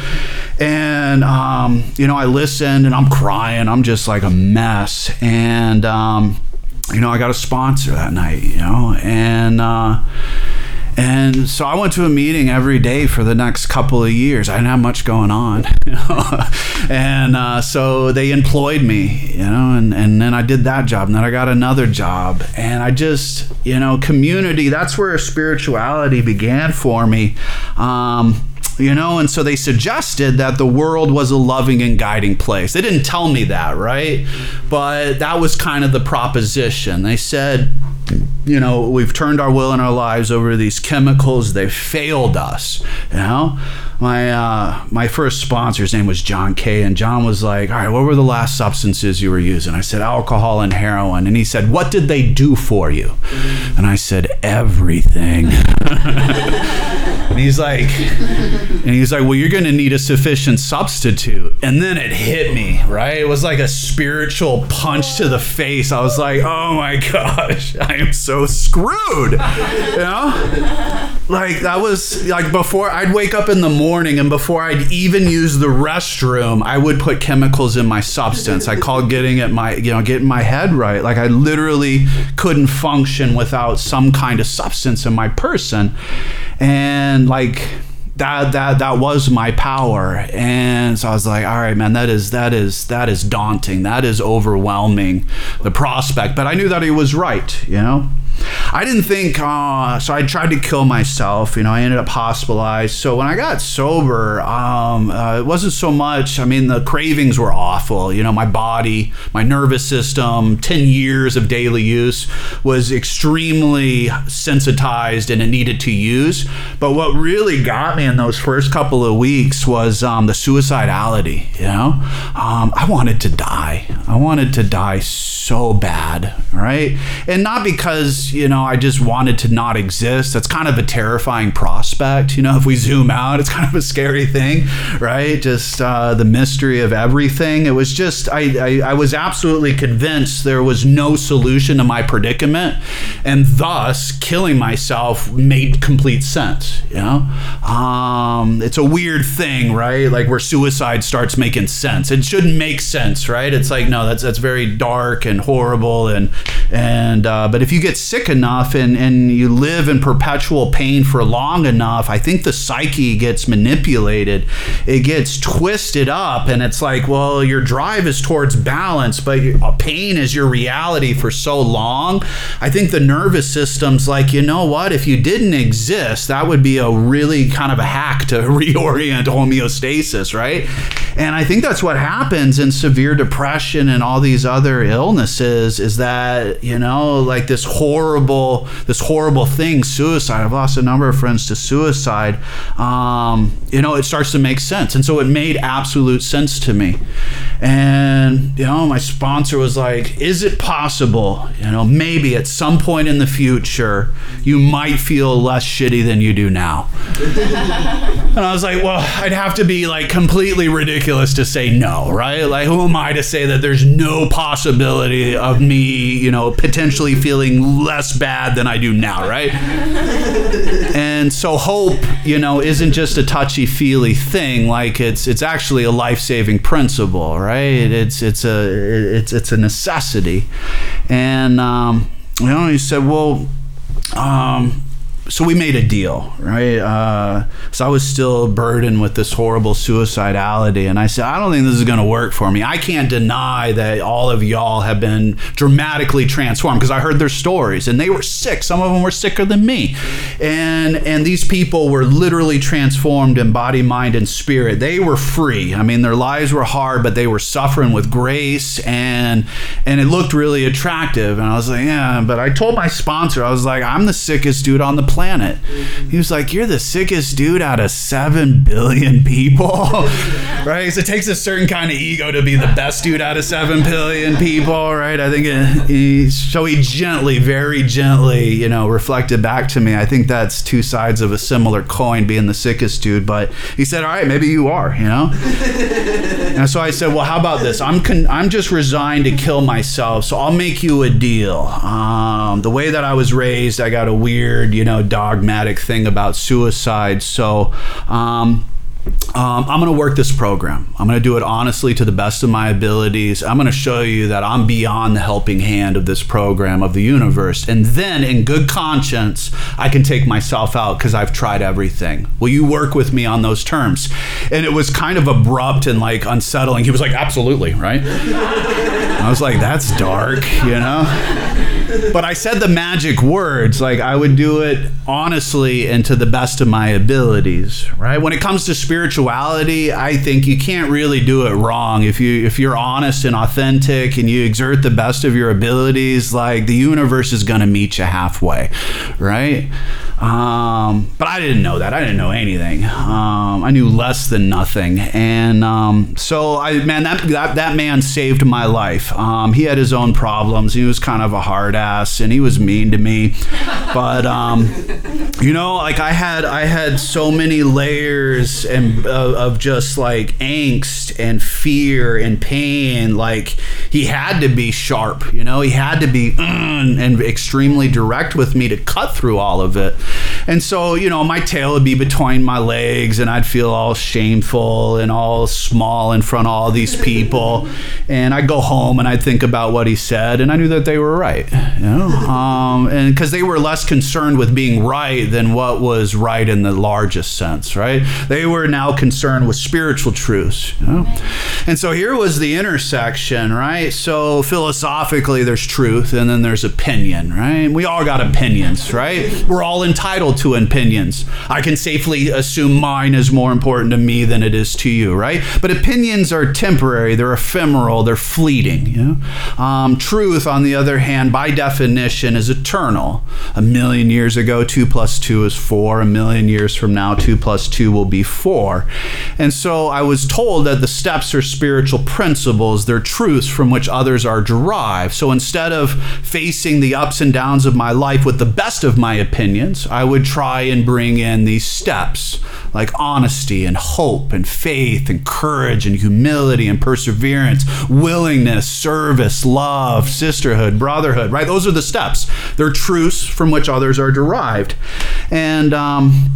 And, um, you know, I listened and I'm crying. I'm just like a mess. And, um, you know, I got a sponsor that night, you know, and, uh, and so I went to a meeting every day for the next couple of years. I didn't have much going on, and uh, so they employed me, you know, and, and then I did that job, and then I got another job, and I just, you know, community. That's where spirituality began for me. Um, you know? And so they suggested that the world was a loving and guiding place. They didn't tell me that right? But that was kind of the proposition. They said you know we've turned our will and our lives over to these chemicals they failed us you know my uh, my first sponsor's name was John Kay, and John was like, "All right, what were the last substances you were using?" I said, "Alcohol and heroin." And he said, "What did they do for you?" And I said, "Everything." and he's like, and he's like, "Well, you're going to need a sufficient substitute." And then it hit me, right? It was like a spiritual punch to the face. I was like, "Oh my gosh, I am so screwed," you know? Like that was like before I'd wake up in the morning and before I'd even use the restroom, I would put chemicals in my substance. I called getting it my you know getting my head right. Like I literally couldn't function without some kind of substance in my person, and like that that that was my power and so i was like all right man that is that is that is daunting that is overwhelming the prospect but i knew that he was right you know I didn't think, uh, so I tried to kill myself. You know, I ended up hospitalized. So when I got sober, um, uh, it wasn't so much, I mean, the cravings were awful. You know, my body, my nervous system, 10 years of daily use was extremely sensitized and it needed to use. But what really got me in those first couple of weeks was um, the suicidality. You know, um, I wanted to die. I wanted to die so bad, right? And not because, you know, I just wanted to not exist. That's kind of a terrifying prospect. You know, if we zoom out, it's kind of a scary thing, right? Just uh, the mystery of everything. It was just, I, I, I was absolutely convinced there was no solution to my predicament. And thus, killing myself made complete sense, you know? Um, it's a weird thing, right? Like where suicide starts making sense. It shouldn't make sense, right? It's like, no, that's, that's very dark and horrible and and uh, but if you get sick enough and and you live in perpetual pain for long enough i think the psyche gets manipulated. It gets twisted up and it's like well your drive is towards balance but pain is your reality for so long. I think the nervous system's like you know what? If you didn't exist that would be a really kind of a hack to reorient homeostasis right? And i think that's what happens in severe depression and all these other illnesses is that you know, like this horrible, this horrible thing, suicide. I've lost a number of friends to suicide. Um, you know, it starts to make sense. And so it made absolute sense to me. And, you know, my sponsor was like, is it possible, you know, maybe at some point in the future, you might feel less shitty than you do now? and I was like, well, I'd have to be like completely ridiculous to say no, right? Like, who am I to say that there's no possibility of me, you know, potentially feeling less bad than I do now, right? and so hope, you know, isn't just a touchy feely thing. Like it's it's actually a life saving principle, right? It's it's a it's it's a necessity. And um, you know, he said, well. Um, so we made a deal, right? Uh, so I was still burdened with this horrible suicidality, and I said, I don't think this is going to work for me. I can't deny that all of y'all have been dramatically transformed because I heard their stories, and they were sick. Some of them were sicker than me, and and these people were literally transformed in body, mind, and spirit. They were free. I mean, their lives were hard, but they were suffering with grace, and and it looked really attractive. And I was like, yeah. But I told my sponsor, I was like, I'm the sickest dude on the planet. He was like, You're the sickest dude out of 7 billion people. right? So it takes a certain kind of ego to be the best dude out of 7 billion people, right? I think it, he, so he gently, very gently, you know, reflected back to me. I think that's two sides of a similar coin, being the sickest dude. But he said, All right, maybe you are, you know? and so I said, Well, how about this? I'm, con- I'm just resigned to kill myself, so I'll make you a deal. Um, the way that I was raised, I got a weird, you know, dogmatic thing about suicide. So, um, um, I'm going to work this program. I'm going to do it honestly to the best of my abilities. I'm going to show you that I'm beyond the helping hand of this program of the universe. And then, in good conscience, I can take myself out because I've tried everything. Will you work with me on those terms? And it was kind of abrupt and like unsettling. He was like, Absolutely, right? I was like, That's dark, you know? But I said the magic words. Like I would do it honestly and to the best of my abilities. Right. When it comes to spirituality, I think you can't really do it wrong if you if you're honest and authentic and you exert the best of your abilities. Like the universe is going to meet you halfway. Right. Um, but I didn't know that. I didn't know anything. Um, I knew less than nothing. And um, so I man that, that that man saved my life. Um, he had his own problems. He was kind of a hard ass and he was mean to me. But um, you know, like I had I had so many layers and uh, of just like angst and fear and pain. Like he had to be sharp. You know, he had to be mm, and extremely direct with me to cut through all of it. And so, you know, my tail would be between my legs and I'd feel all shameful and all small in front of all these people. And I'd go home and I'd think about what he said and I knew that they were right, you know, um, and because they were less concerned with being right than what was right in the largest sense, right? They were now concerned with spiritual truths, you know? And so here was the intersection, right? So philosophically, there's truth and then there's opinion, right? We all got opinions, right? We're all entitled to opinions. I can safely assume mine is more important to me than it is to you, right? But opinions are temporary, they're ephemeral, they're fleeting. You know? um, truth, on the other hand, by definition, is eternal. A million years ago, two plus two is four. A million years from now, two plus two will be four. And so I was told that the steps are spiritual principles, they're truths from which others are derived. So instead of facing the ups and downs of my life with the best of my opinions, I would try and bring in these steps like honesty and hope and faith and courage and humility and perseverance, willingness, service, love, sisterhood, brotherhood, right? Those are the steps. They're truths from which others are derived. And, um,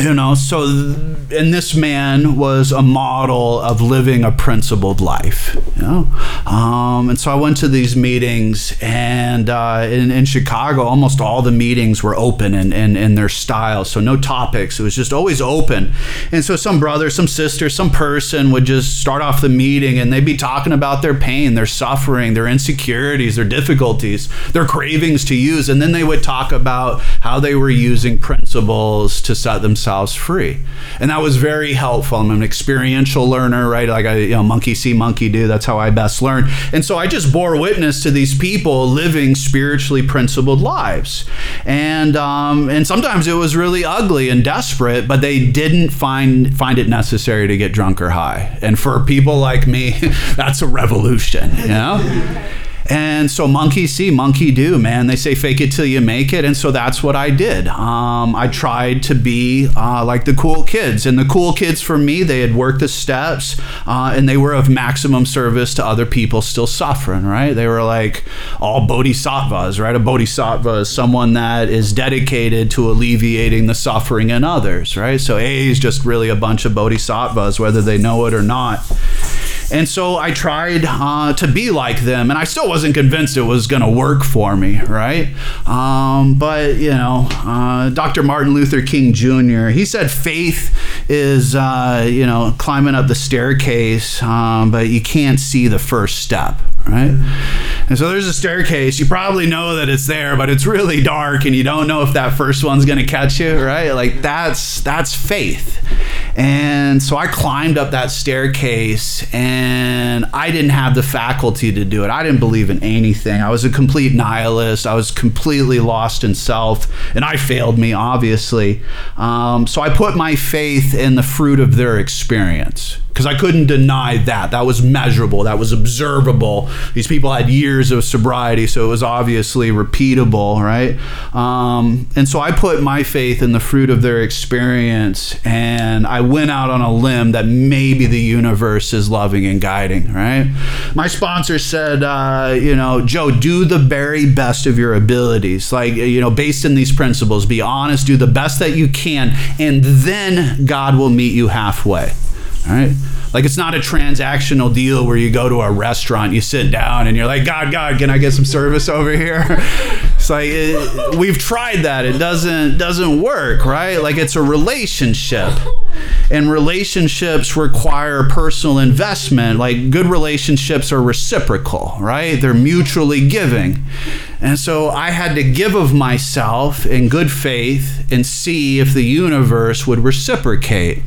you know so and this man was a model of living a principled life you know? Um, and so i went to these meetings and uh, in, in chicago almost all the meetings were open in, in, in their style so no topics. It was just always open. And so some brother some sister some person would just start off the meeting and they'd be talking about their pain their suffering their insecurities their difficulties their cravings to use. And then they would talk about how they were using principles to set themselves ourselves free. And that was very helpful. I'm an experiential learner, right? Like I, you know, monkey see, monkey do. That's how I best learn. And so I just bore witness to these people living spiritually principled lives. And um, and sometimes it was really ugly and desperate, but they didn't find find it necessary to get drunk or high. And for people like me, that's a revolution, you know? And so monkey see, monkey do, man. They say fake it till you make it. And so that's what I did. Um, I tried to be uh, like the cool kids. And the cool kids for me, they had worked the steps uh, and they were of maximum service to other people still suffering, right? They were like all bodhisattvas, right? A bodhisattva is someone that is dedicated to alleviating the suffering in others, right? So A is just really a bunch of bodhisattvas, whether they know it or not. And so I tried uh, to be like them, and I still wasn't convinced it was going to work for me, right? Um, but, you know, uh, Dr. Martin Luther King Jr., he said faith is, uh, you know, climbing up the staircase, um, but you can't see the first step, right? And so there's a staircase. You probably know that it's there, but it's really dark and you don't know if that first one's going to catch you, right? Like that's that's faith. And so I climbed up that staircase and I didn't have the faculty to do it. I didn't believe in anything. I was a complete nihilist. I was completely lost in self and I failed me obviously. Um, so I put my faith in the fruit of their experience because I couldn't deny that. That was measurable, that was observable. These people had years of sobriety, so it was obviously repeatable, right? Um, and so I put my faith in the fruit of their experience, and I went out on a limb that maybe the universe is loving and guiding, right? My sponsor said, uh, you know, Joe, do the very best of your abilities, like, you know, based in these principles, be honest, do the best that you can, and then God will meet you halfway. Right. Like it's not a transactional deal where you go to a restaurant, you sit down, and you're like, God, God, can I get some service over here? It's like it, we've tried that; it doesn't doesn't work, right? Like it's a relationship, and relationships require personal investment. Like good relationships are reciprocal, right? They're mutually giving. And so I had to give of myself in good faith and see if the universe would reciprocate,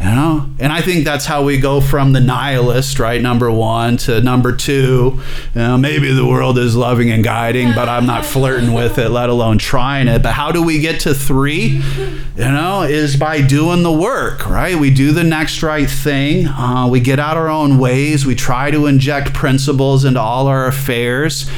you know? And I think that's how we go from the nihilist, right? Number one to number two. You know, maybe the world is loving and guiding, but I'm not flirting with it, let alone trying it. But how do we get to three? You know, is by doing the work, right? We do the next right thing. Uh, we get out our own ways. We try to inject principles into all our affairs.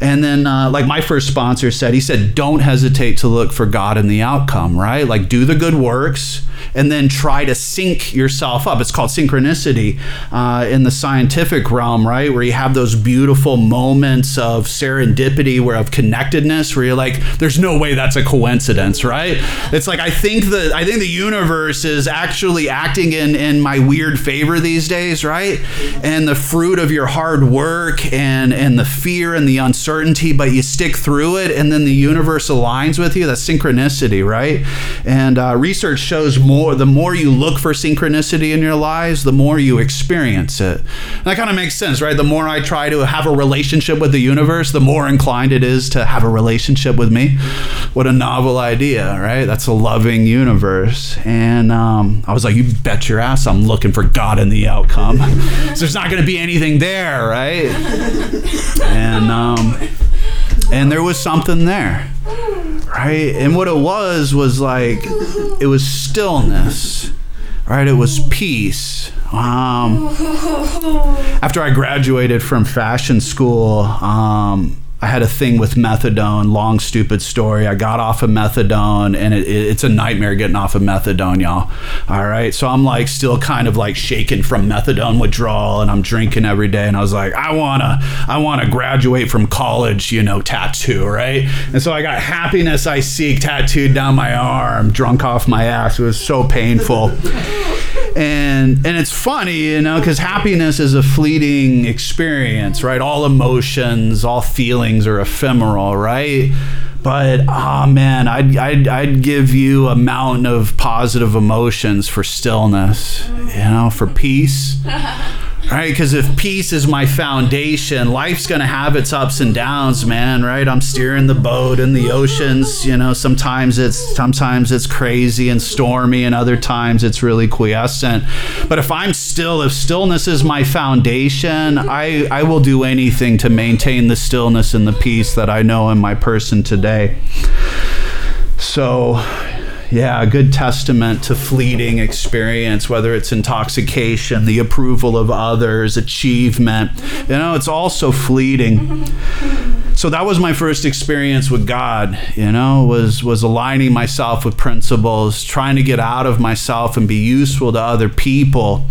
And then, uh, like my first sponsor said, he said, don't hesitate to look for God in the outcome, right? Like, do the good works and then try to sync yourself up. It's called synchronicity uh, in the scientific realm, right? Where you have those beautiful moments of serendipity, where of connectedness, where you're like, there's no way that's a coincidence, right? It's like I think the I think the universe is actually acting in in my weird favor these days, right? And the fruit of your hard work and and the fear and the uncertainty, but you stick through it, and then the universe aligns with you. That's synchronicity, right? And uh, research shows more the more you look for synchronicity in your lives, the more you experience it. And that kind of makes sense, right? The more I try to have a relationship with the universe, the more inclined it is to have a relationship with me. What a novel idea, right? That's a loving universe. And um, I was like, you bet your ass I'm looking for God in the outcome. so there's not going to be anything there, right? And um, and there was something there right? And what it was was like it was stillness right? It was peace. Um, after i graduated from fashion school um, I had a thing with methadone. Long stupid story. I got off of methadone, and it, it, it's a nightmare getting off of methadone, y'all. All right, so I'm like still kind of like shaking from methadone withdrawal, and I'm drinking every day. And I was like, I wanna, I wanna graduate from college, you know, tattoo, right? And so I got happiness I seek tattooed down my arm, drunk off my ass. It was so painful. And and it's funny, you know, because happiness is a fleeting experience, right? All emotions, all feelings are ephemeral, right? But oh man, I'd, I'd I'd give you a mountain of positive emotions for stillness, you know, for peace, right? Because if peace is my foundation, life's going to have its ups and downs, man, right? I'm steering the boat in the oceans. You know, sometimes it's sometimes it's crazy and stormy, and other times it's really quiescent. But if I'm still, if stillness is my foundation, I I will do anything to maintain the stillness and the peace that I know in my person today. So, yeah, a good testament to fleeting experience, whether it's intoxication, the approval of others, achievement. You know, it's also fleeting. So that was my first experience with God, you know, was was aligning myself with principles, trying to get out of myself and be useful to other people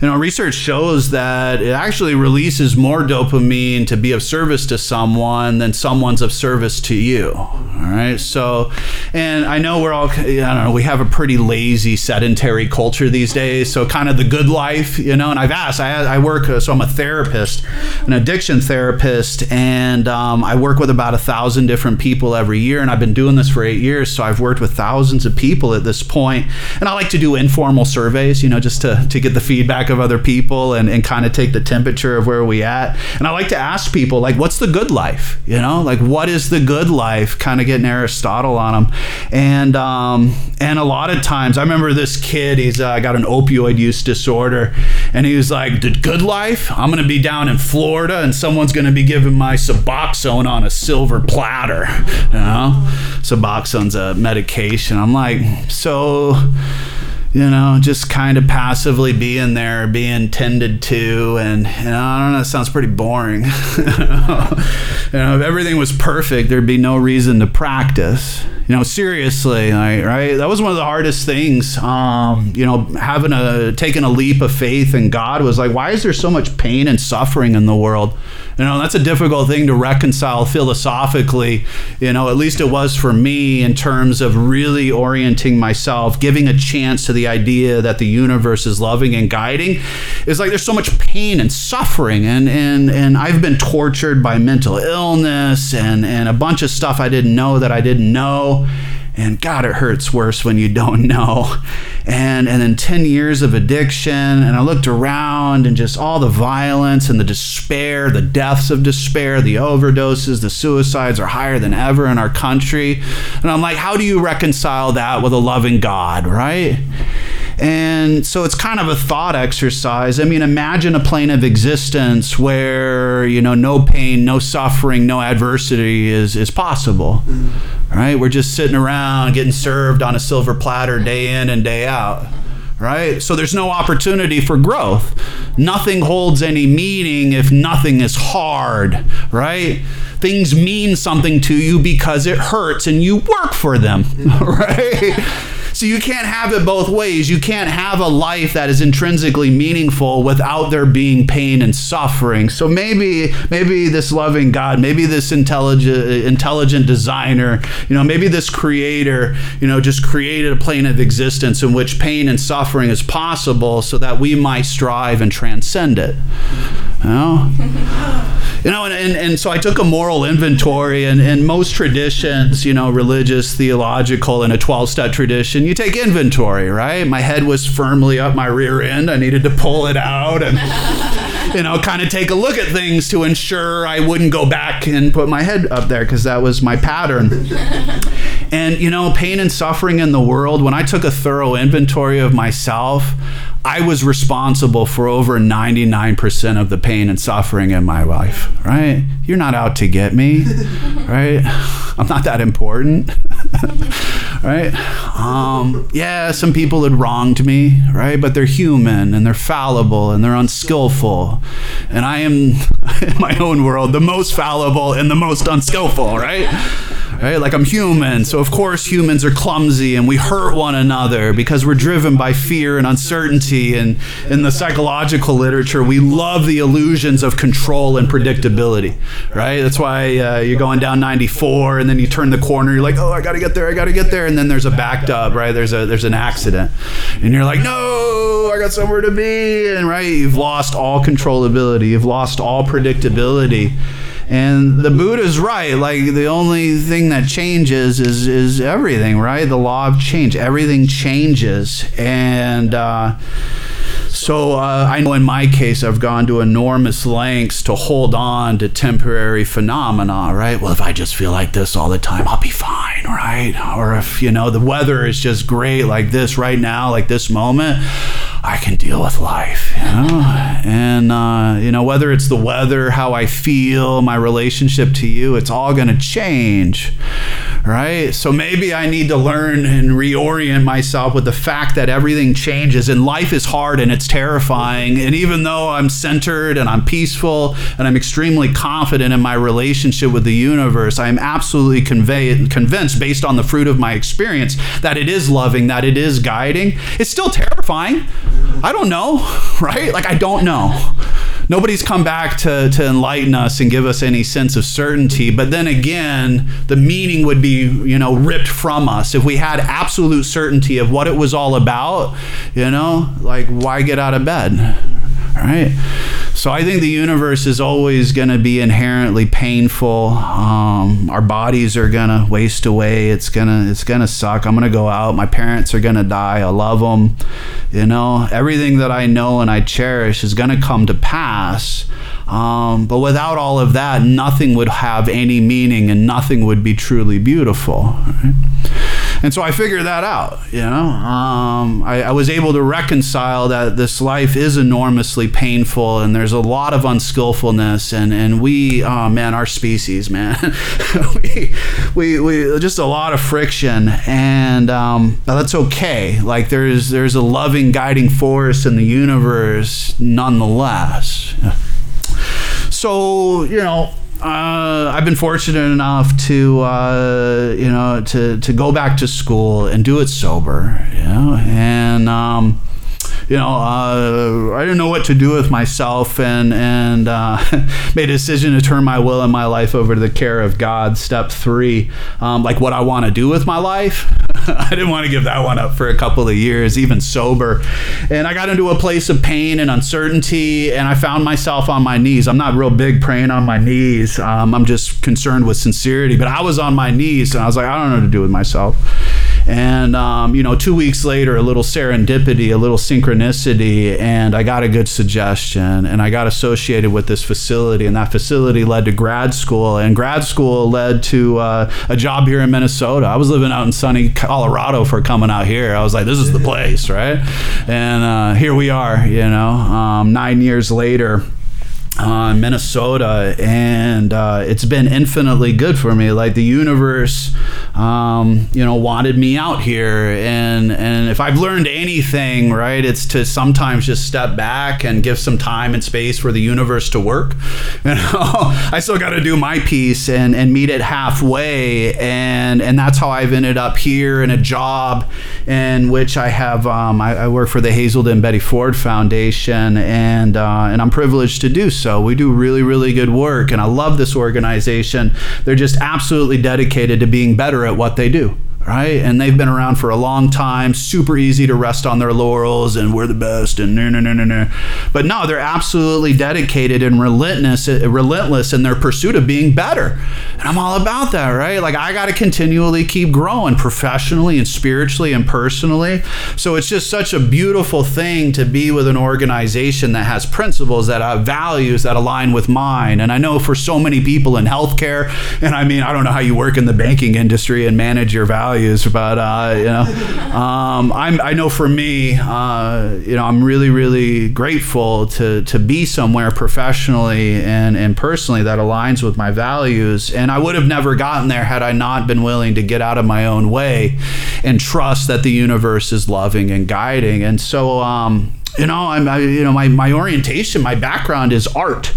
you know, research shows that it actually releases more dopamine to be of service to someone than someone's of service to you. All right. So, and I know we're all, I don't know, we have a pretty lazy, sedentary culture these days. So, kind of the good life, you know, and I've asked, I, I work, so I'm a therapist, an addiction therapist, and um, I work with about a thousand different people every year. And I've been doing this for eight years. So, I've worked with thousands of people at this point. And I like to do informal surveys, you know, just to, to get the feedback of other people and, and kind of take the temperature of where we at. And I like to ask people, like, what's the good life? You know, like, what is the good life? Kind of getting Aristotle on them. And, um, and a lot of times, I remember this kid, he's uh, got an opioid use disorder. And he was like, the good life? I'm going to be down in Florida and someone's going to be giving my Suboxone on a silver platter. You know, Suboxone's a medication. I'm like, so you know, just kind of passively being there, being tended to, and you know, I don't know, it sounds pretty boring. you know, if everything was perfect, there'd be no reason to practice. You know, seriously, like, right? That was one of the hardest things. Um, you know, having a taking a leap of faith in God was like, why is there so much pain and suffering in the world? You know, that's a difficult thing to reconcile philosophically. You know, at least it was for me in terms of really orienting myself, giving a chance to the idea that the universe is loving and guiding. It's like there's so much pain and suffering, and and and I've been tortured by mental illness and and a bunch of stuff I didn't know that I didn't know and God, it hurts worse when you don't know. And and then 10 years of addiction, and I looked around and just all the violence and the despair, the deaths of despair, the overdoses, the suicides are higher than ever in our country. And I'm like, how do you reconcile that with a loving God, right? And so it's kind of a thought exercise. I mean, imagine a plane of existence where, you know, no pain, no suffering, no adversity is, is possible. Mm. Right? We're just sitting around getting served on a silver platter day in and day out. Right? So there's no opportunity for growth. Nothing holds any meaning if nothing is hard, right? Things mean something to you because it hurts and you work for them, right? So you can't have it both ways. You can't have a life that is intrinsically meaningful without there being pain and suffering. So maybe maybe this loving God, maybe this intelligent intelligent designer, you know, maybe this creator, you know, just created a plane of existence in which pain and suffering is possible so that we might strive and transcend it. You know? you know, and, and, and so I took a moral inventory, and, and most traditions, you know, religious, theological, and a 12 step tradition, you take inventory, right? My head was firmly up my rear end. I needed to pull it out and, you know, kind of take a look at things to ensure I wouldn't go back and put my head up there because that was my pattern. And, you know, pain and suffering in the world, when I took a thorough inventory of myself, I was responsible for over 99% of the pain and suffering in my life, right? You're not out to get me, right? I'm not that important, right? Um, yeah, some people had wronged me, right? But they're human and they're fallible and they're unskillful. And I am, in my own world, the most fallible and the most unskillful, right? Right? Like I'm human, so of course humans are clumsy and we hurt one another because we're driven by fear and uncertainty. And in the psychological literature, we love the illusions of control and predictability, right? That's why uh, you're going down 94 and then you turn the corner, you're like, oh, I gotta get there, I gotta get there, and then there's a backed up, right? There's a there's an accident, and you're like, no, I got somewhere to be, and right, you've lost all controllability, you've lost all predictability. And the Buddha's right. Like the only thing that changes is is everything, right? The law of change. Everything changes, and uh, So uh, I know in my case, I've gone to enormous lengths to hold on to temporary phenomena, right? Well, if I just feel like this all the time, I'll be fine, right? Or if, you know, the weather is just great like this right now, like this moment, I can deal with life, you know? And, uh, you know, whether it's the weather, how I feel, my relationship to you, it's all going to change, right? So maybe I need to learn and reorient myself with the fact that everything changes and life is hard and it's terrifying. And even though I'm centered and I'm peaceful and I'm extremely confident in my relationship with the universe, I am absolutely convey- convinced, based on the fruit of my experience, that it is loving, that it is guiding. It's still terrifying. I don't know, right? Like, I don't know. Nobody's come back to, to enlighten us and give us any sense of certainty. But then again, the meaning would be, you know, ripped from us. If we had absolute certainty of what it was all about, you know, like, why get out of bed? Right? So I think the universe is always going to be inherently painful. Um, our bodies are going to waste away. It's gonna it's gonna suck. I'm gonna go out. My parents are gonna die. I love them. You know, everything that I know and I cherish is gonna come to pass. Um, but without all of that, nothing would have any meaning and nothing would be truly beautiful. Right? And so I figured that out, you know. Um, I, I, was able to reconcile that this life is enormously painful and there's a lot of unskillfulness. And, and we, oh man, our species, man, we, we, we, just a lot of friction. And um, that's okay. Like there's, there's a loving guiding force in the universe nonetheless. So, you know, uh, I've been fortunate enough to uh, you know to to go back to school and do it sober, you know, and um, you know, uh, I didn't know what to do with myself and, and uh, made a decision to turn my will and my life over to the care of God. Step three, um, like what I want to do with my life. I didn't want to give that one up for a couple of years, even sober. And I got into a place of pain and uncertainty, and I found myself on my knees. I'm not real big praying on my knees. Um, I'm just concerned with sincerity. But I was on my knees, and I was like, I don't know what to do with myself. And, um, you know, two weeks later, a little serendipity, a little synchronicity, and I got a good suggestion. And I got associated with this facility, and that facility led to grad school. And grad school led to uh, a job here in Minnesota. I was living out in sunny Colorado for coming out here. I was like, this is the place, right? And uh, here we are, you know, um, nine years later uh, Minnesota, and uh, it's been infinitely good for me. Like the universe, um, you know, wanted me out here, and and if I've learned anything, right, it's to sometimes just step back and give some time and space for the universe to work. You know, I still got to do my piece and and meet it halfway, and and that's how I've ended up here in a job in which I have um, I, I, work for the Hazelden Betty Ford Foundation, and uh, and I'm privileged to do so so. We do really, really good work, and I love this organization. They're just absolutely dedicated to being better at what they do right? And they've been around for a long time, super easy to rest on their laurels and we're the best and no, no, no, no, no. But no, they're absolutely dedicated and relentless, relentless in their pursuit of being better. And I'm all about that, right? Like I got to continually keep growing professionally and spiritually and personally. So it's just such a beautiful thing to be with an organization that has principles, that have values that align with mine. And I know for so many people in healthcare, and I mean, I don't know how you work in the banking industry and manage your values values, but uh, you know, um, I'm, I know for me, uh, you know, I'm really, really grateful to to be somewhere professionally and and personally that aligns with my values. And I would have never gotten there had I not been willing to get out of my own way and trust that the universe is loving and guiding. And so, um, you know, I'm, I, you know, my, my orientation, my background is art,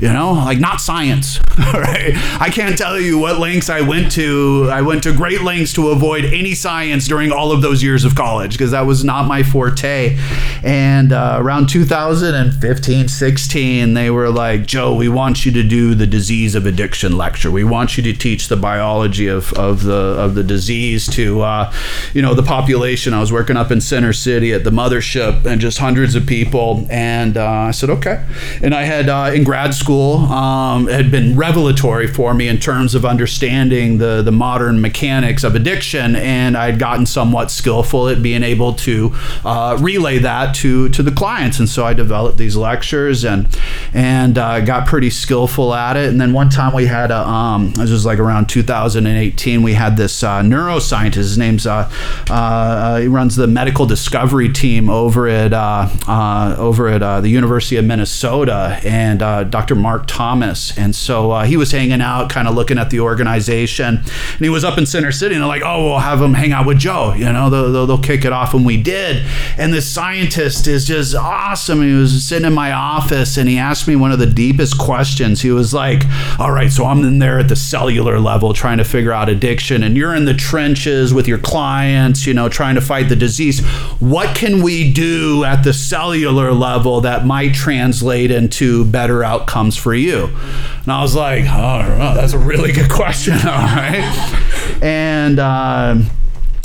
you know, like not science, right? I can't tell you what lengths I went to. I went to great lengths to avoid any science during all of those years of college because that was not my forte. And uh, around 2015, 16, they were like, Joe, we want you to do the disease of addiction lecture. We want you to teach the biology of, of the of the disease to, uh, you know, the population. I was working up in Center City at the mothership and just hundreds of people. And uh, I said, okay. And I had uh, in grad school, school um, had been revelatory for me in terms of understanding the the modern mechanics of addiction, and I'd gotten somewhat skillful at being able to uh, relay that to to the clients, and so I developed these lectures and and uh, got pretty skillful at it. And then one time we had a um, this was like around 2018, we had this uh, neuroscientist. His name's uh, uh, he runs the medical discovery team over at uh, over at the University of Minnesota, and Dr. Mark Thomas. And so uh, he was hanging out, kind of looking at the organization, and he was up in Center City, and they're like, "Oh, we'll have him hang out with Joe. You know, they'll, they'll, they'll kick it off." And we did. And this scientist is just awesome. He was sitting in my office, and he asked me one of the deepest questions. He was like, "All right, so I'm in there at the cellular level trying to figure out addiction, and you're in the trenches with your clients, you know, trying to fight the disease. What can we do at the cellular level that might translate into better outcomes for you?" And I was like, "Oh, that's a really good question." All right, and. Uh,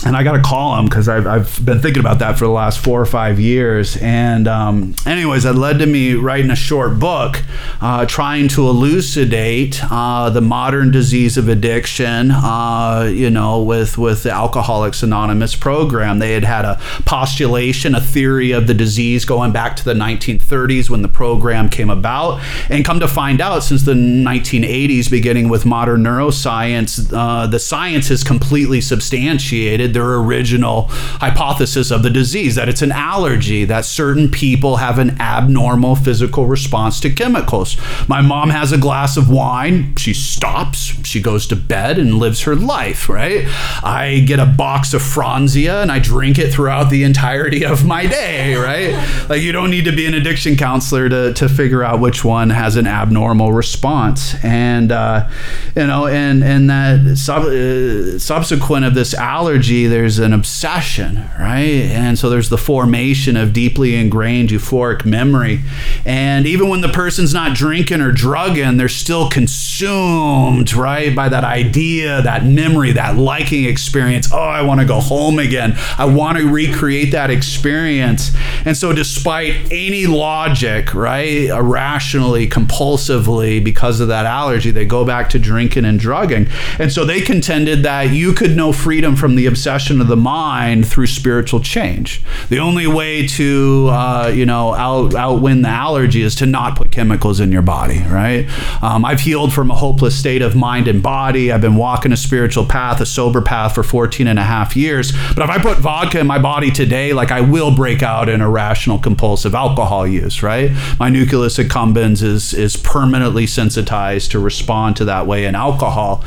and I got to call him because I've, I've been thinking about that for the last four or five years. And, um, anyways, that led to me writing a short book uh, trying to elucidate uh, the modern disease of addiction, uh, you know, with, with the Alcoholics Anonymous program. They had had a postulation, a theory of the disease going back to the 1930s when the program came about. And come to find out, since the 1980s, beginning with modern neuroscience, uh, the science is completely substantiated their original hypothesis of the disease that it's an allergy, that certain people have an abnormal physical response to chemicals. My mom has a glass of wine, she stops, she goes to bed and lives her life, right? I get a box of Franzia and I drink it throughout the entirety of my day, right? Like you don't need to be an addiction counselor to, to figure out which one has an abnormal response. And, uh, you know, and, and that sub, uh, subsequent of this allergy there's an obsession, right? And so there's the formation of deeply ingrained euphoric memory. And even when the person's not drinking or drugging, they're still consumed, right, by that idea, that memory, that liking experience. Oh, I want to go home again. I want to recreate that experience. And so, despite any logic, right, irrationally, compulsively, because of that allergy, they go back to drinking and drugging. And so they contended that you could know freedom from the obsession obsession of the mind through spiritual change. The only way to, uh, you know, out, outwin the allergy is to not put chemicals in your body, right? Um, I've healed from a hopeless state of mind and body. I've been walking a spiritual path, a sober path for 14 and a half years. But if I put vodka in my body today, like I will break out in irrational compulsive alcohol use, right? My nucleus accumbens is, is permanently sensitized to respond to that way in alcohol.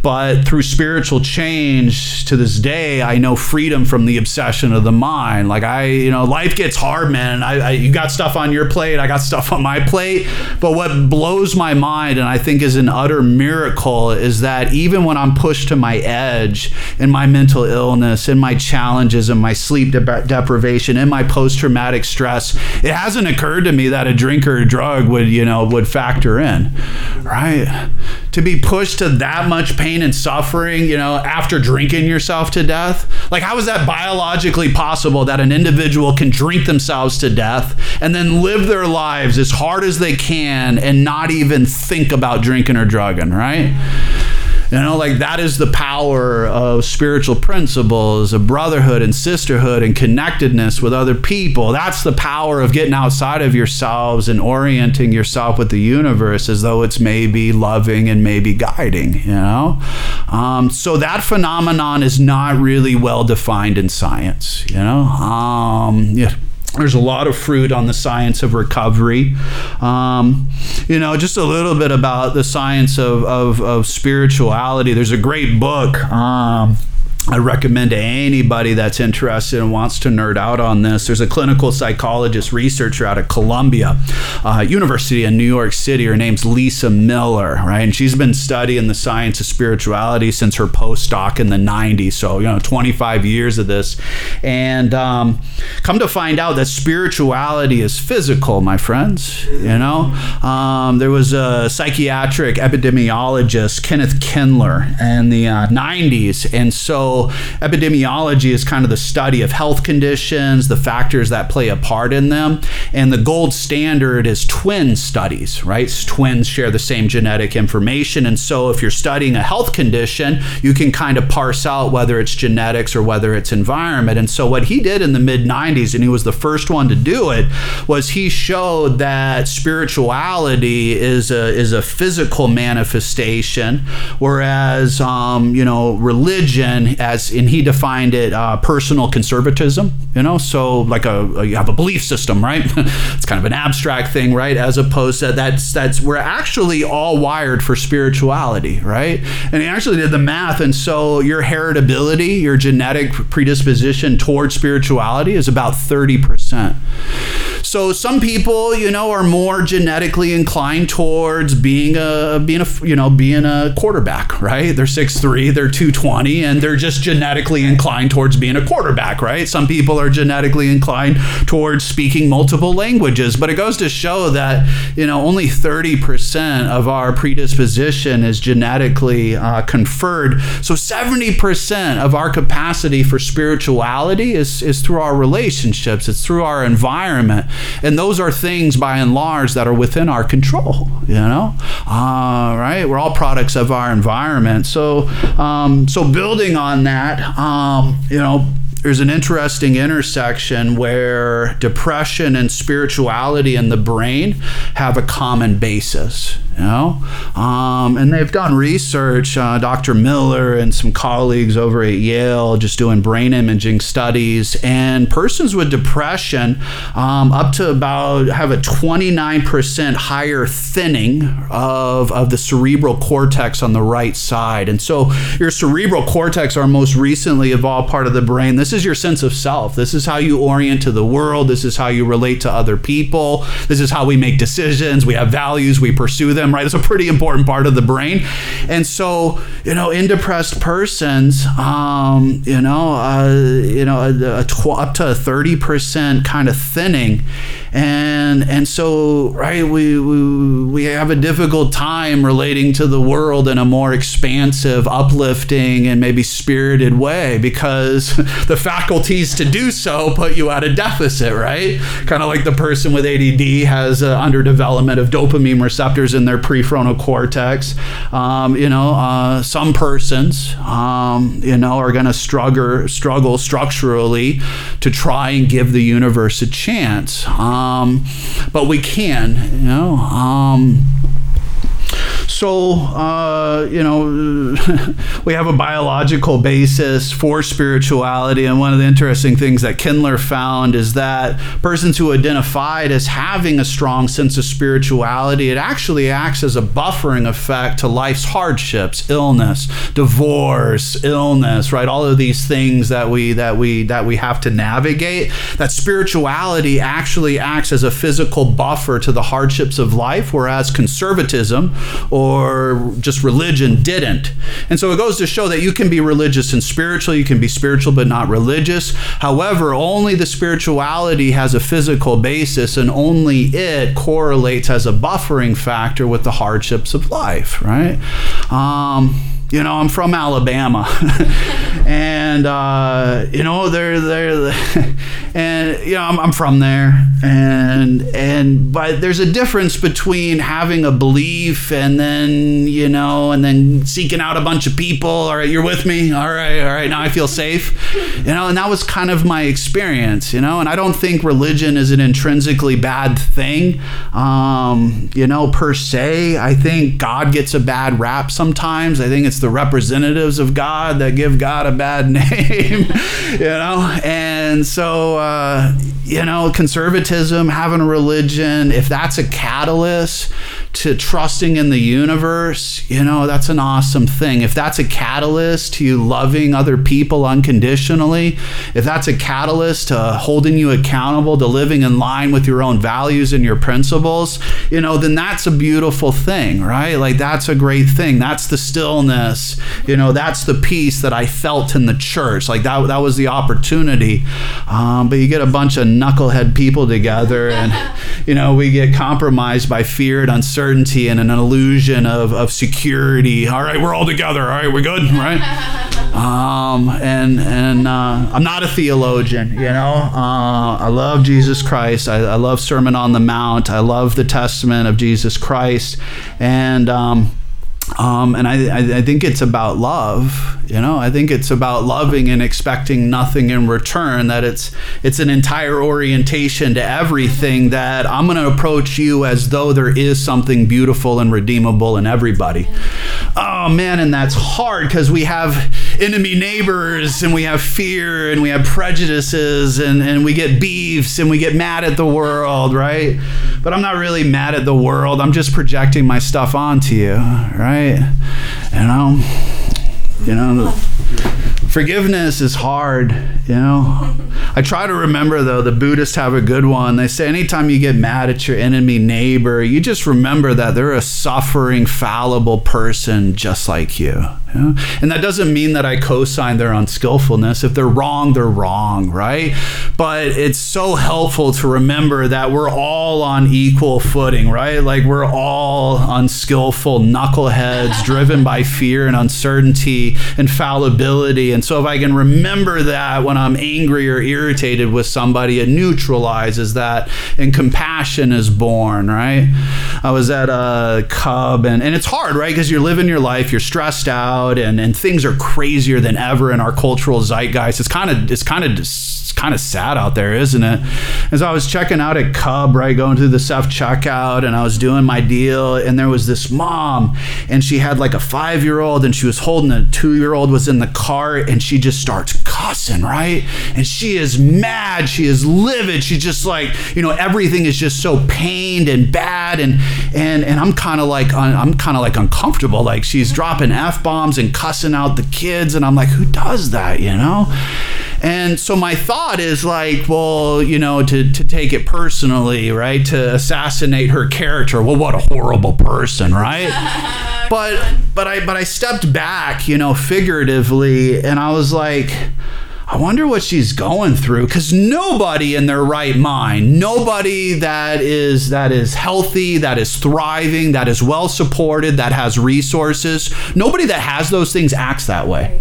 But through spiritual change to this day, I know freedom from the obsession of the mind. Like I, you know, life gets hard, man. I, I, you got stuff on your plate, I got stuff on my plate. But what blows my mind, and I think is an utter miracle, is that even when I'm pushed to my edge in my mental illness, in my challenges, in my sleep de- deprivation, in my post-traumatic stress, it hasn't occurred to me that a drink or a drug would, you know, would factor in, right? To be pushed to that much pain and suffering, you know, after drinking yourself to death? Like, how is that biologically possible that an individual can drink themselves to death and then live their lives as hard as they can and not even think about drinking or drugging, right? You know, like that is the power of spiritual principles, of brotherhood and sisterhood and connectedness with other people. That's the power of getting outside of yourselves and orienting yourself with the universe as though it's maybe loving and maybe guiding, you know? Um, so that phenomenon is not really well defined in science, you know? Um, yeah there's a lot of fruit on the science of recovery. Um, you know, just a little bit about the science of, of, of spirituality. There's a great book. Um, I recommend to anybody that's interested and wants to nerd out on this. There's a clinical psychologist researcher out of Columbia uh, University in New York City. Her name's Lisa Miller, right? And she's been studying the science of spirituality since her postdoc in the 90s. So, you know, 25 years of this. And um, come to find out that spirituality is physical, my friends. You know, um, there was a psychiatric epidemiologist, Kenneth Kendler, in the uh, 90s. And so epidemiology is kind of the study of health conditions, the factors that play a part in them. And the gold standard is twin studies, right? Twins share the same genetic information. And so if you're studying a health condition, you can kind of parse out whether it's genetics or whether it's environment. And so what he did in the mid 90s, and he was the first one to do it, was he showed that spirituality is a, is a physical manifestation, whereas, um, you know, religion, as and he defined it, uh, personal conservatism, you know, so like a, a, you have a belief system, right? it's kind of an abstract thing, right? As opposed to that's, that's, we're actually all wired for spirituality, right? And he actually did the math. And so your heritability, your genetic predisposition towards spirituality is about 30%. So some people, you know, are more genetically inclined towards being a being a you know being a quarterback, right? They're 6'3", they're 220, and they're just genetically inclined towards being a quarterback, right? Some people are genetically inclined towards speaking multiple languages, but it goes to show that you know only 30% of our predisposition is genetically uh, conferred. So 70% of our capacity for spirituality is is through our relationships. It's through our environment. And those are things by and large that are within our control, you know? Uh, right? We're all products of our environment. So, um, so building on that, um, you know, there's an interesting intersection where depression and spirituality in the brain have a common basis you know? Um, and they've done research uh, dr miller and some colleagues over at yale just doing brain imaging studies. And persons with depression um, up to about have a 29% higher thinning of, of the cerebral cortex on the right side. And so your cerebral cortex our most recently evolved part of the brain this is your sense of self this is how you orient to the world this is how you relate to other people this is how we make decisions we have values we pursue them right? It's a pretty important part of the brain. And so, you know, in depressed persons, um, you know, uh, you know, a, a tw- up to a 30% kind of thinning. And, and so, right, we, we, we have a difficult time relating to the world in a more expansive, uplifting, and maybe spirited way because the faculties to do so put you at a deficit, right? Kind of like the person with ADD has uh, underdevelopment of dopamine receptors in their prefrontal cortex. Um, you know, uh, some persons, um, you know, are going to struggle struggle structurally to try and give the universe a chance. Um, but we can, you know. So, uh, you know, we have a biological basis for spirituality. And one of the interesting things that Kendler found is that persons who identified as having a strong sense of spirituality, it actually acts as a buffering effect to life's hardships, illness, divorce, illness, right? All of these things that we that we that we have to navigate. That spirituality actually acts as a physical buffer to the hardships of life, whereas conservatism or just religion didn't. And so it goes to show that you can be religious and spiritual, you can be spiritual but not religious. However, only the spirituality has a physical basis and only it correlates as a buffering factor with the hardships of life, right? Um, you know, I'm from Alabama, and uh, you know they're they're and you know I'm, I'm from there, and and but there's a difference between having a belief and then you know and then seeking out a bunch of people. All right, you're with me. All right, all right. Now I feel safe, you know, and that was kind of my experience, you know. And I don't think religion is an intrinsically bad thing, um, you know, per se. I think God gets a bad rap sometimes. I think it's the representatives of God that give God a bad name, you know? And so, uh, you know, conservatism, having a religion, if that's a catalyst to trusting in the universe, you know, that's an awesome thing. If that's a catalyst to you loving other people unconditionally, if that's a catalyst to holding you accountable to living in line with your own values and your principles, you know, then that's a beautiful thing, right? Like that's a great thing. That's the stillness, you know, that's the peace that I felt in the church. Like that, that was the opportunity. Um, but you get a bunch of knucklehead people together and, you know, we get compromised by fear and uncertainty certainty and an illusion of, of security. All right, we're all together. All right, we're good, right? Um, and and uh, I'm not a theologian, you know. Uh, I love Jesus Christ. I, I, love Sermon on the Mount. I love the Testament of Jesus Christ, and um, um, and I, I think it's about love, you know. I think it's about loving and expecting nothing in return. That it's it's an entire orientation to everything. That I'm going to approach you as though there is something beautiful and redeemable in everybody. Oh man, and that's hard because we have enemy neighbors and we have fear and we have prejudices and, and we get beefs and we get mad at the world, right? But I'm not really mad at the world. I'm just projecting my stuff onto you, right? You know, you know, forgiveness is hard, you know. I try to remember though, the Buddhists have a good one. They say anytime you get mad at your enemy neighbor, you just remember that they're a suffering, fallible person just like you. And that doesn't mean that I co sign their unskillfulness. If they're wrong, they're wrong, right? But it's so helpful to remember that we're all on equal footing, right? Like we're all unskillful knuckleheads driven by fear and uncertainty and fallibility. And so if I can remember that when I'm angry or irritated with somebody, it neutralizes that and compassion is born, right? I was at a Cub and, and it's hard, right? Because you're living your life, you're stressed out and, and things are crazier than ever in our cultural zeitgeist. It's kind of it's kind of it's kind of sad out there, isn't it? As I was checking out at Cub, right, going through the self checkout, and I was doing my deal, and there was this mom, and she had like a five year old, and she was holding a two year old was in the car, and she just starts cussing, right? And she is mad, she is livid, she's just like, you know, everything is just so pained and bad, and and and I'm kind of like I'm kind of like uncomfortable, like she's dropping f bombs and cussing out the kids, and I'm like, who does that, you know? And so my thought is like, well, you know, to, to take it personally, right? To assassinate her character. Well, what a horrible person, right? but but I but I stepped back, you know, figuratively, and I was like, I wonder what she's going through because nobody in their right mind, nobody that is that is healthy, that is thriving, that is well supported, that has resources, nobody that has those things acts that way.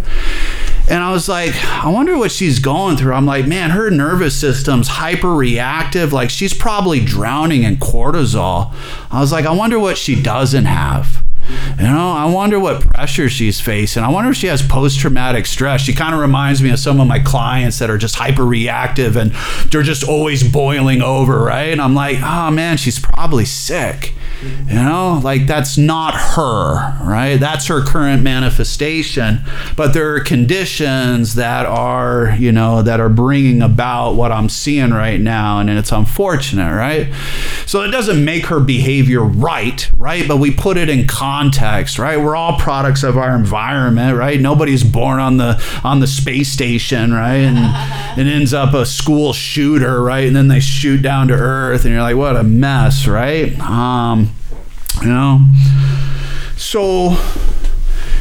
And I was like, I wonder what she's going through. I'm like, man, her nervous system's hyper reactive. Like, she's probably drowning in cortisol. I was like, I wonder what she doesn't have. You know, I wonder what pressure she's facing. I wonder if she has post traumatic stress. She kind of reminds me of some of my clients that are just hyper reactive and they're just always boiling over, right? And I'm like, oh man, she's probably sick. You know, like that's not her, right? That's her current manifestation. But there are conditions that are, you know, that are bringing about what I'm seeing right now. And it's unfortunate, right? So it doesn't make her behavior right, right? But we put it in context, right? We're all products of our environment, right? Nobody's born on the on the space station, right? And it ends up a school shooter, right? And then they shoot down to Earth, and you're like, what a mess, right? Um, you know? So,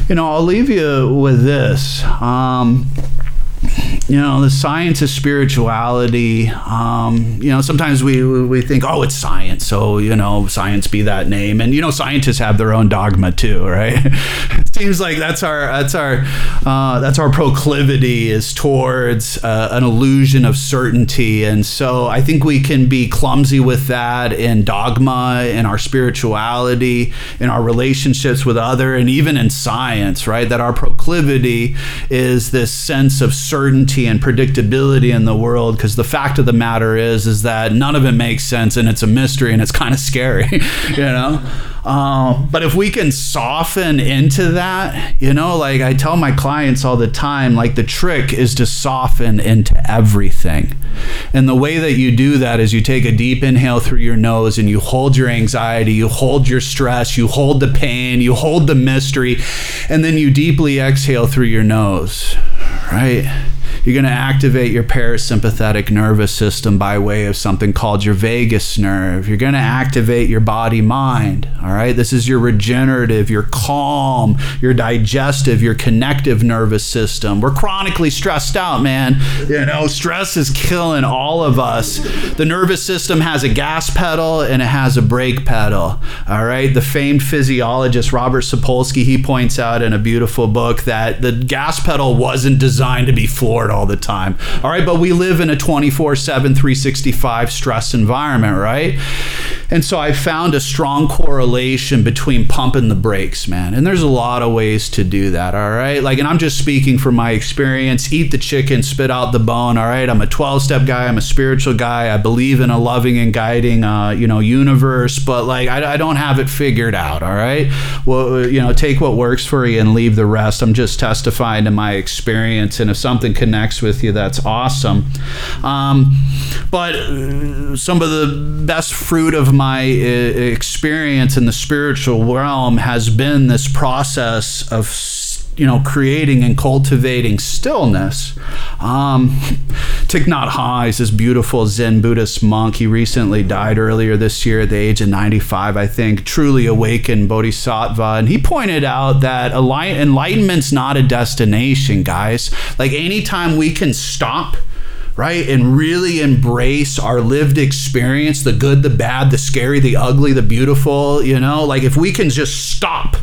you know, I'll leave you with this. Um, you know the science of spirituality um, you know sometimes we we think oh it's science so you know science be that name and you know scientists have their own dogma too right seems like that's our that's our uh, that's our proclivity is towards uh, an illusion of certainty. And so I think we can be clumsy with that in dogma in our spirituality in our relationships with other and even in science right? That our proclivity is this sense of certainty and predictability in the world because the fact of the matter is is that none of it makes sense and it's a mystery and it's kind of scary you know? Uh, but if we can soften into that you know like i tell my clients all the time like the trick is to soften into everything. And the way that you do that is you take a deep inhale through your nose and you hold your anxiety you hold your stress you hold the pain you hold the mystery and then you deeply exhale through your nose right You're going to activate your parasympathetic nervous system by way of something called your vagus nerve. You're going to activate your body mind. All right. This is your regenerative, your calm, your digestive, your connective nervous system. We're chronically stressed out, man. You know, stress is killing all of us. The nervous system has a gas pedal and it has a brake pedal. All right. The famed physiologist Robert Sapolsky, he points out in a beautiful book that the gas pedal wasn't designed to be floored all the time. All right. But we live in a 24 7, 365 stress environment, right? And so I found a strong correlation between pumping the brakes, man. And there's a lot of ways to do that, all right? Like, and I'm just speaking from my experience eat the chicken, spit out the bone, all right? I'm a 12 step guy, I'm a spiritual guy. I believe in a loving and guiding, uh, you know, universe, but like, I, I don't have it figured out, all right? Well, you know, take what works for you and leave the rest. I'm just testifying to my experience. And if something connects with you, that's awesome. Um, but some of the best fruit of my uh, experience in the spiritual realm has been this process of you know creating and cultivating stillness um, Thich Nhat Hanh is this beautiful Zen Buddhist monk. He recently died earlier this year at the age of 95, I think. Truly awakened Bodhisattva, and he pointed out that enlightenment's not a destination, guys. Like anytime we can stop right? And really embrace our lived experience the good, the bad, the scary, the ugly, the beautiful, you know? Like if we can just stop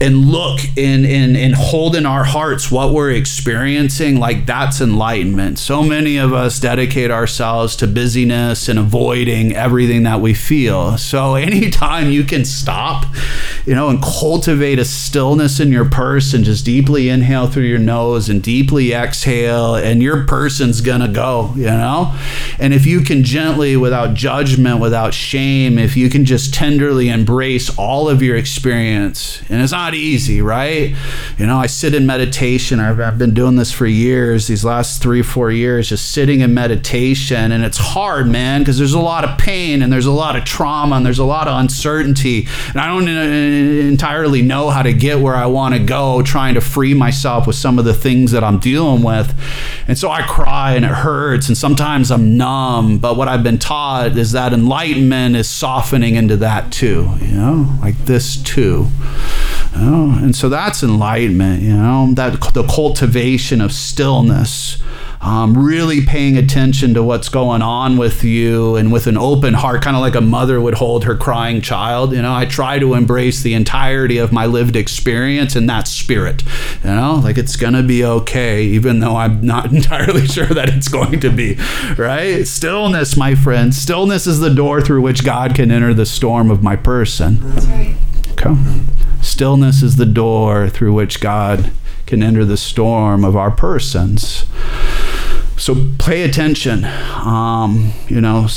and look and, and, and hold in our hearts what we're experiencing, like that's enlightenment. So many of us dedicate ourselves to busyness and avoiding everything that we feel. So anytime you can stop, you know, and cultivate a stillness in your person, just deeply inhale through your nose and deeply exhale, and your person's gonna go, you know? And if you can gently, without judgment, without shame, if you can just tenderly embrace all of your experience, and it's not not easy, right? You know, I sit in meditation. I've, I've been doing this for years, these last three, four years, just sitting in meditation. And it's hard, man, because there's a lot of pain and there's a lot of trauma and there's a lot of uncertainty. And I don't entirely know how to get where I want to go, trying to free myself with some of the things that I'm dealing with. And so I cry and it hurts. And sometimes I'm numb. But what I've been taught is that enlightenment is softening into that too, you know, like this too. Oh, and so that's enlightenment, you know, that the cultivation of stillness um, really paying attention to what's going on with you and with an open heart, kind of like a mother would hold her crying child. You know, I try to embrace the entirety of my lived experience in that spirit. You know, like it's going to be okay, even though I'm not entirely sure that it's going to be, right? Stillness, my friend. Stillness is the door through which God can enter the storm of my person. That's right. Okay. Stillness is the door through which God can enter the storm of our persons. So pay attention. Um, you know,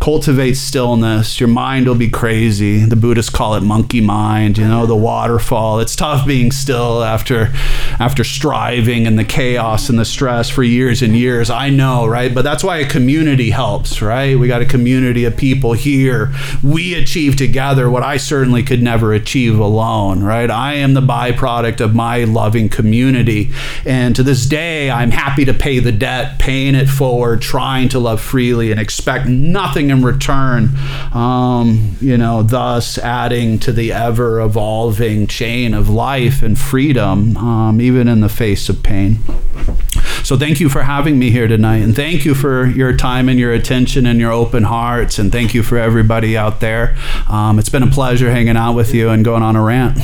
cultivate stillness. Your mind will be crazy. The Buddhists call it monkey mind. You know, the waterfall. It's tough being still after after striving and the chaos and the stress for years and years. I know, right? But that's why a community helps, right? We got a community of people here. We achieve together what I certainly could never achieve alone, right? I am the byproduct of my loving community, and to this day, I'm happy to pay the debt paying it forward, trying to love freely, and expect nothing in return. Um, you know, thus adding to the ever evolving chain of life and freedom, um, even in the face of pain. So thank you for having me here tonight, and thank you for your time and your attention and your open hearts, and thank you for everybody out there. Um, it's been a pleasure hanging out with you and going on a rant.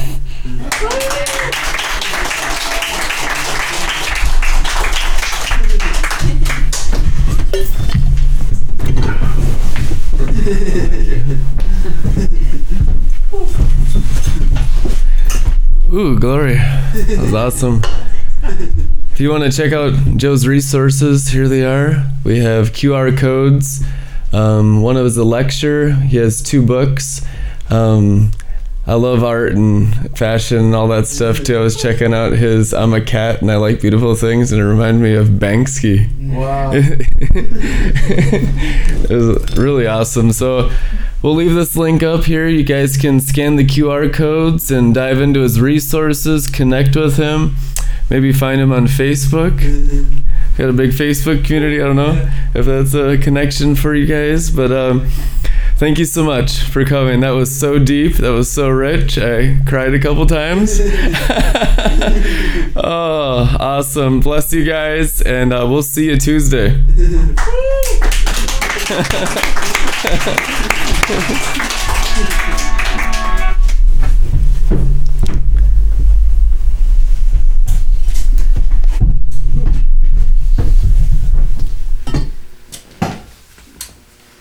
Ooh, glory. That was awesome. If you want to check out Joe's resources, here they are. We have QR codes. Um, one was a lecture. He has two books. Um, I love art and fashion and all that stuff too. I was checking out his I'm a cat and I like beautiful things and it reminded me of Banksy. Wow. it was really awesome. So we'll leave this link up here. You guys can scan the QR codes and dive into his resources, connect with him, maybe find him on Facebook. got a big Facebook community. I don't know if that's a connection for you guys, but um, thank you so much for coming. That was so deep. That was so rich. I cried a couple times. oh, awesome. Bless you guys, and uh, we'll see you Tuesday.